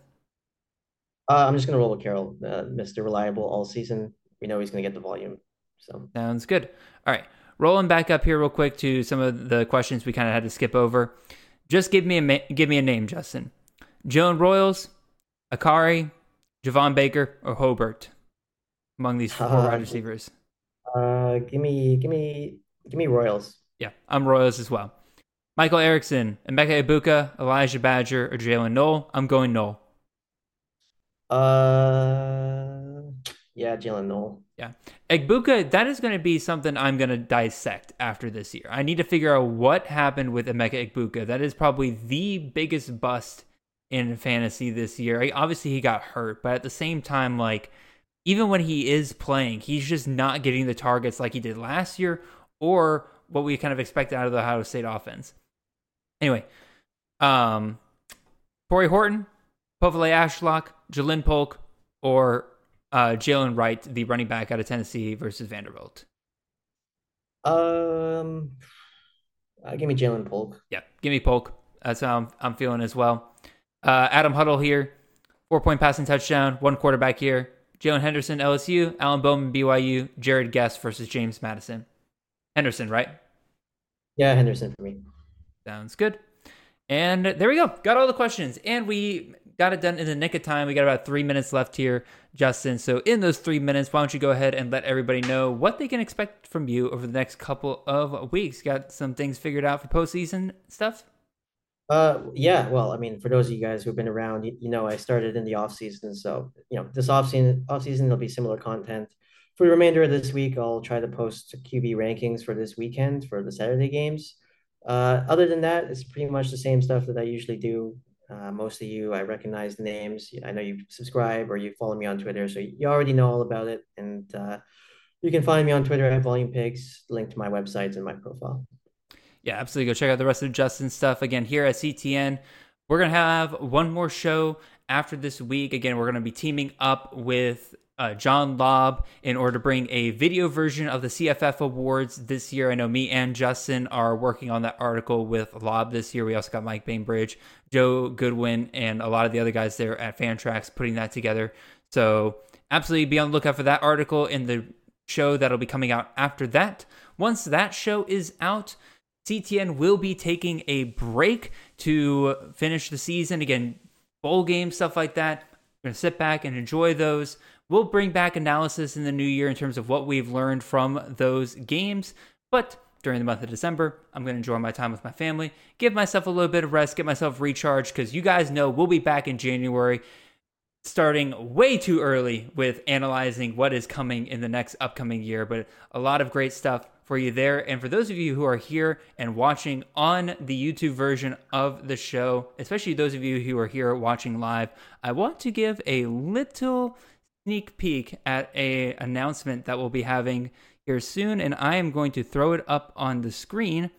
Uh, I'm just gonna roll with Carroll, uh, Mr. Reliable all season. We know he's gonna get the volume. So Sounds good. All right. Rolling back up here real quick to some of the questions we kind of had to skip over. Just give me a ma- give me a name, Justin. Joan Royals, Akari, Javon Baker, or Hobart among these four Uh, wide receivers. uh, give me, give me, give me Royals. Yeah, I'm Royals as well. Michael Erickson, Emeka Egbuka, Elijah Badger, or Jalen Knoll. I'm going Knoll. Uh, yeah, Jalen Knoll. Yeah. Egbuka, that is going to be something I'm going to dissect after this year. I need to figure out what happened with Emeka Egbuka. That is probably the biggest bust in fantasy this year. I- Obviously, he got hurt, but at the same time, like, even when he is playing, he's just not getting the targets like he did last year or what we kind of expected out of the Ohio State offense. Anyway, um, Corey Horton, Povale Ashlock, Ja'Lynn Polk, or uh, Jaylen Wright, the running back out of Tennessee versus Vanderbilt. Um, uh, give me Ja'Lynn Polk. Yeah, give me Polk. That's how I'm, I'm feeling as well. Uh, Adam Huddle here, four point passing touchdown, one quarterback here. Jalen Henderson, LSU, Alan Bowman, BYU, Jared Guest versus James Madison. Henderson, right? Yeah, Henderson for me. Sounds good. And there we go. Got all the questions. And we got it done in the nick of time. We got about three minutes left here, Justin. So, in those three minutes, why don't you go ahead and let everybody know what they can expect from you over the next couple of weeks? Got some things figured out for postseason stuff? Uh, yeah. Well, I mean, for those of you guys who've been around, you, you know, I started in the off season, so you know, this off season, off season, there'll be similar content. For the remainder of this week, I'll try to post QB rankings for this weekend for the Saturday games. Uh, other than that, it's pretty much the same stuff that I usually do. Uh, most of you, I recognize the names. I know you subscribe or you follow me on Twitter, so you already know all about it. And uh, you can find me on Twitter at Volume Pigs, link to my websites and my profile. Yeah, absolutely. Go check out the rest of Justin's stuff. Again, here at CTN, we're to have one more show after this week. Again, we're to be teaming up with uh, John Lobb in order to bring a video version of the CFF Awards this year. I know me and Justin are working on that article with Lobb this year. We also got Mike Bainbridge, Joe Goodwin, and a lot of the other guys there at Fantrax putting that together. So absolutely be on the lookout for that article in the show that'll be coming out after that. Once that show is out, CTN will be taking a break to finish the season. Again, bowl games, stuff like that. We're going to sit back and enjoy those. We'll bring back analysis in the new year in terms of what we've learned from those games. But during the month of December, I'm going to enjoy my time with my family, give myself a little bit of rest, get myself recharged, because you guys know we'll be back in January starting way too early with analyzing what is coming in the next upcoming year. But a lot of great stuff for you there. And for those of you who are here and watching on the YouTube version of the show, especially those of you who are here watching live, I want to give a little sneak peek at a announcement that we'll be having here soon and I am going to throw it up on the screen.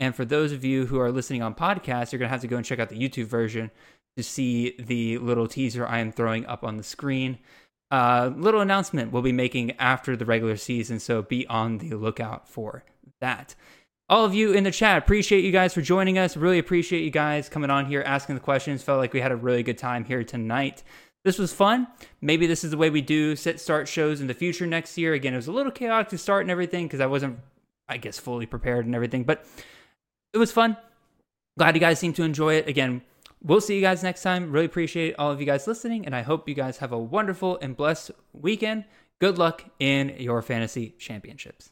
And for those of you who are listening on podcast, you're going to have to go and check out the YouTube version to see the little teaser I am throwing up on the screen uh, little announcement we'll be making after the regular season, so be on the lookout for that. All of you in the chat, appreciate you guys for joining us. Really appreciate you guys coming on here, asking the questions. Felt like we had a really good time here tonight. This was fun. Maybe this is the way we do sit start shows in the future next year. Again, it was a little chaotic to start and everything because I wasn't, I guess, fully prepared and everything, but it was fun. Glad you guys seem to enjoy it. Again, We'll see you guys next time. Really appreciate all of you guys listening, and I hope you guys have a wonderful and blessed weekend. Good luck in your fantasy championships.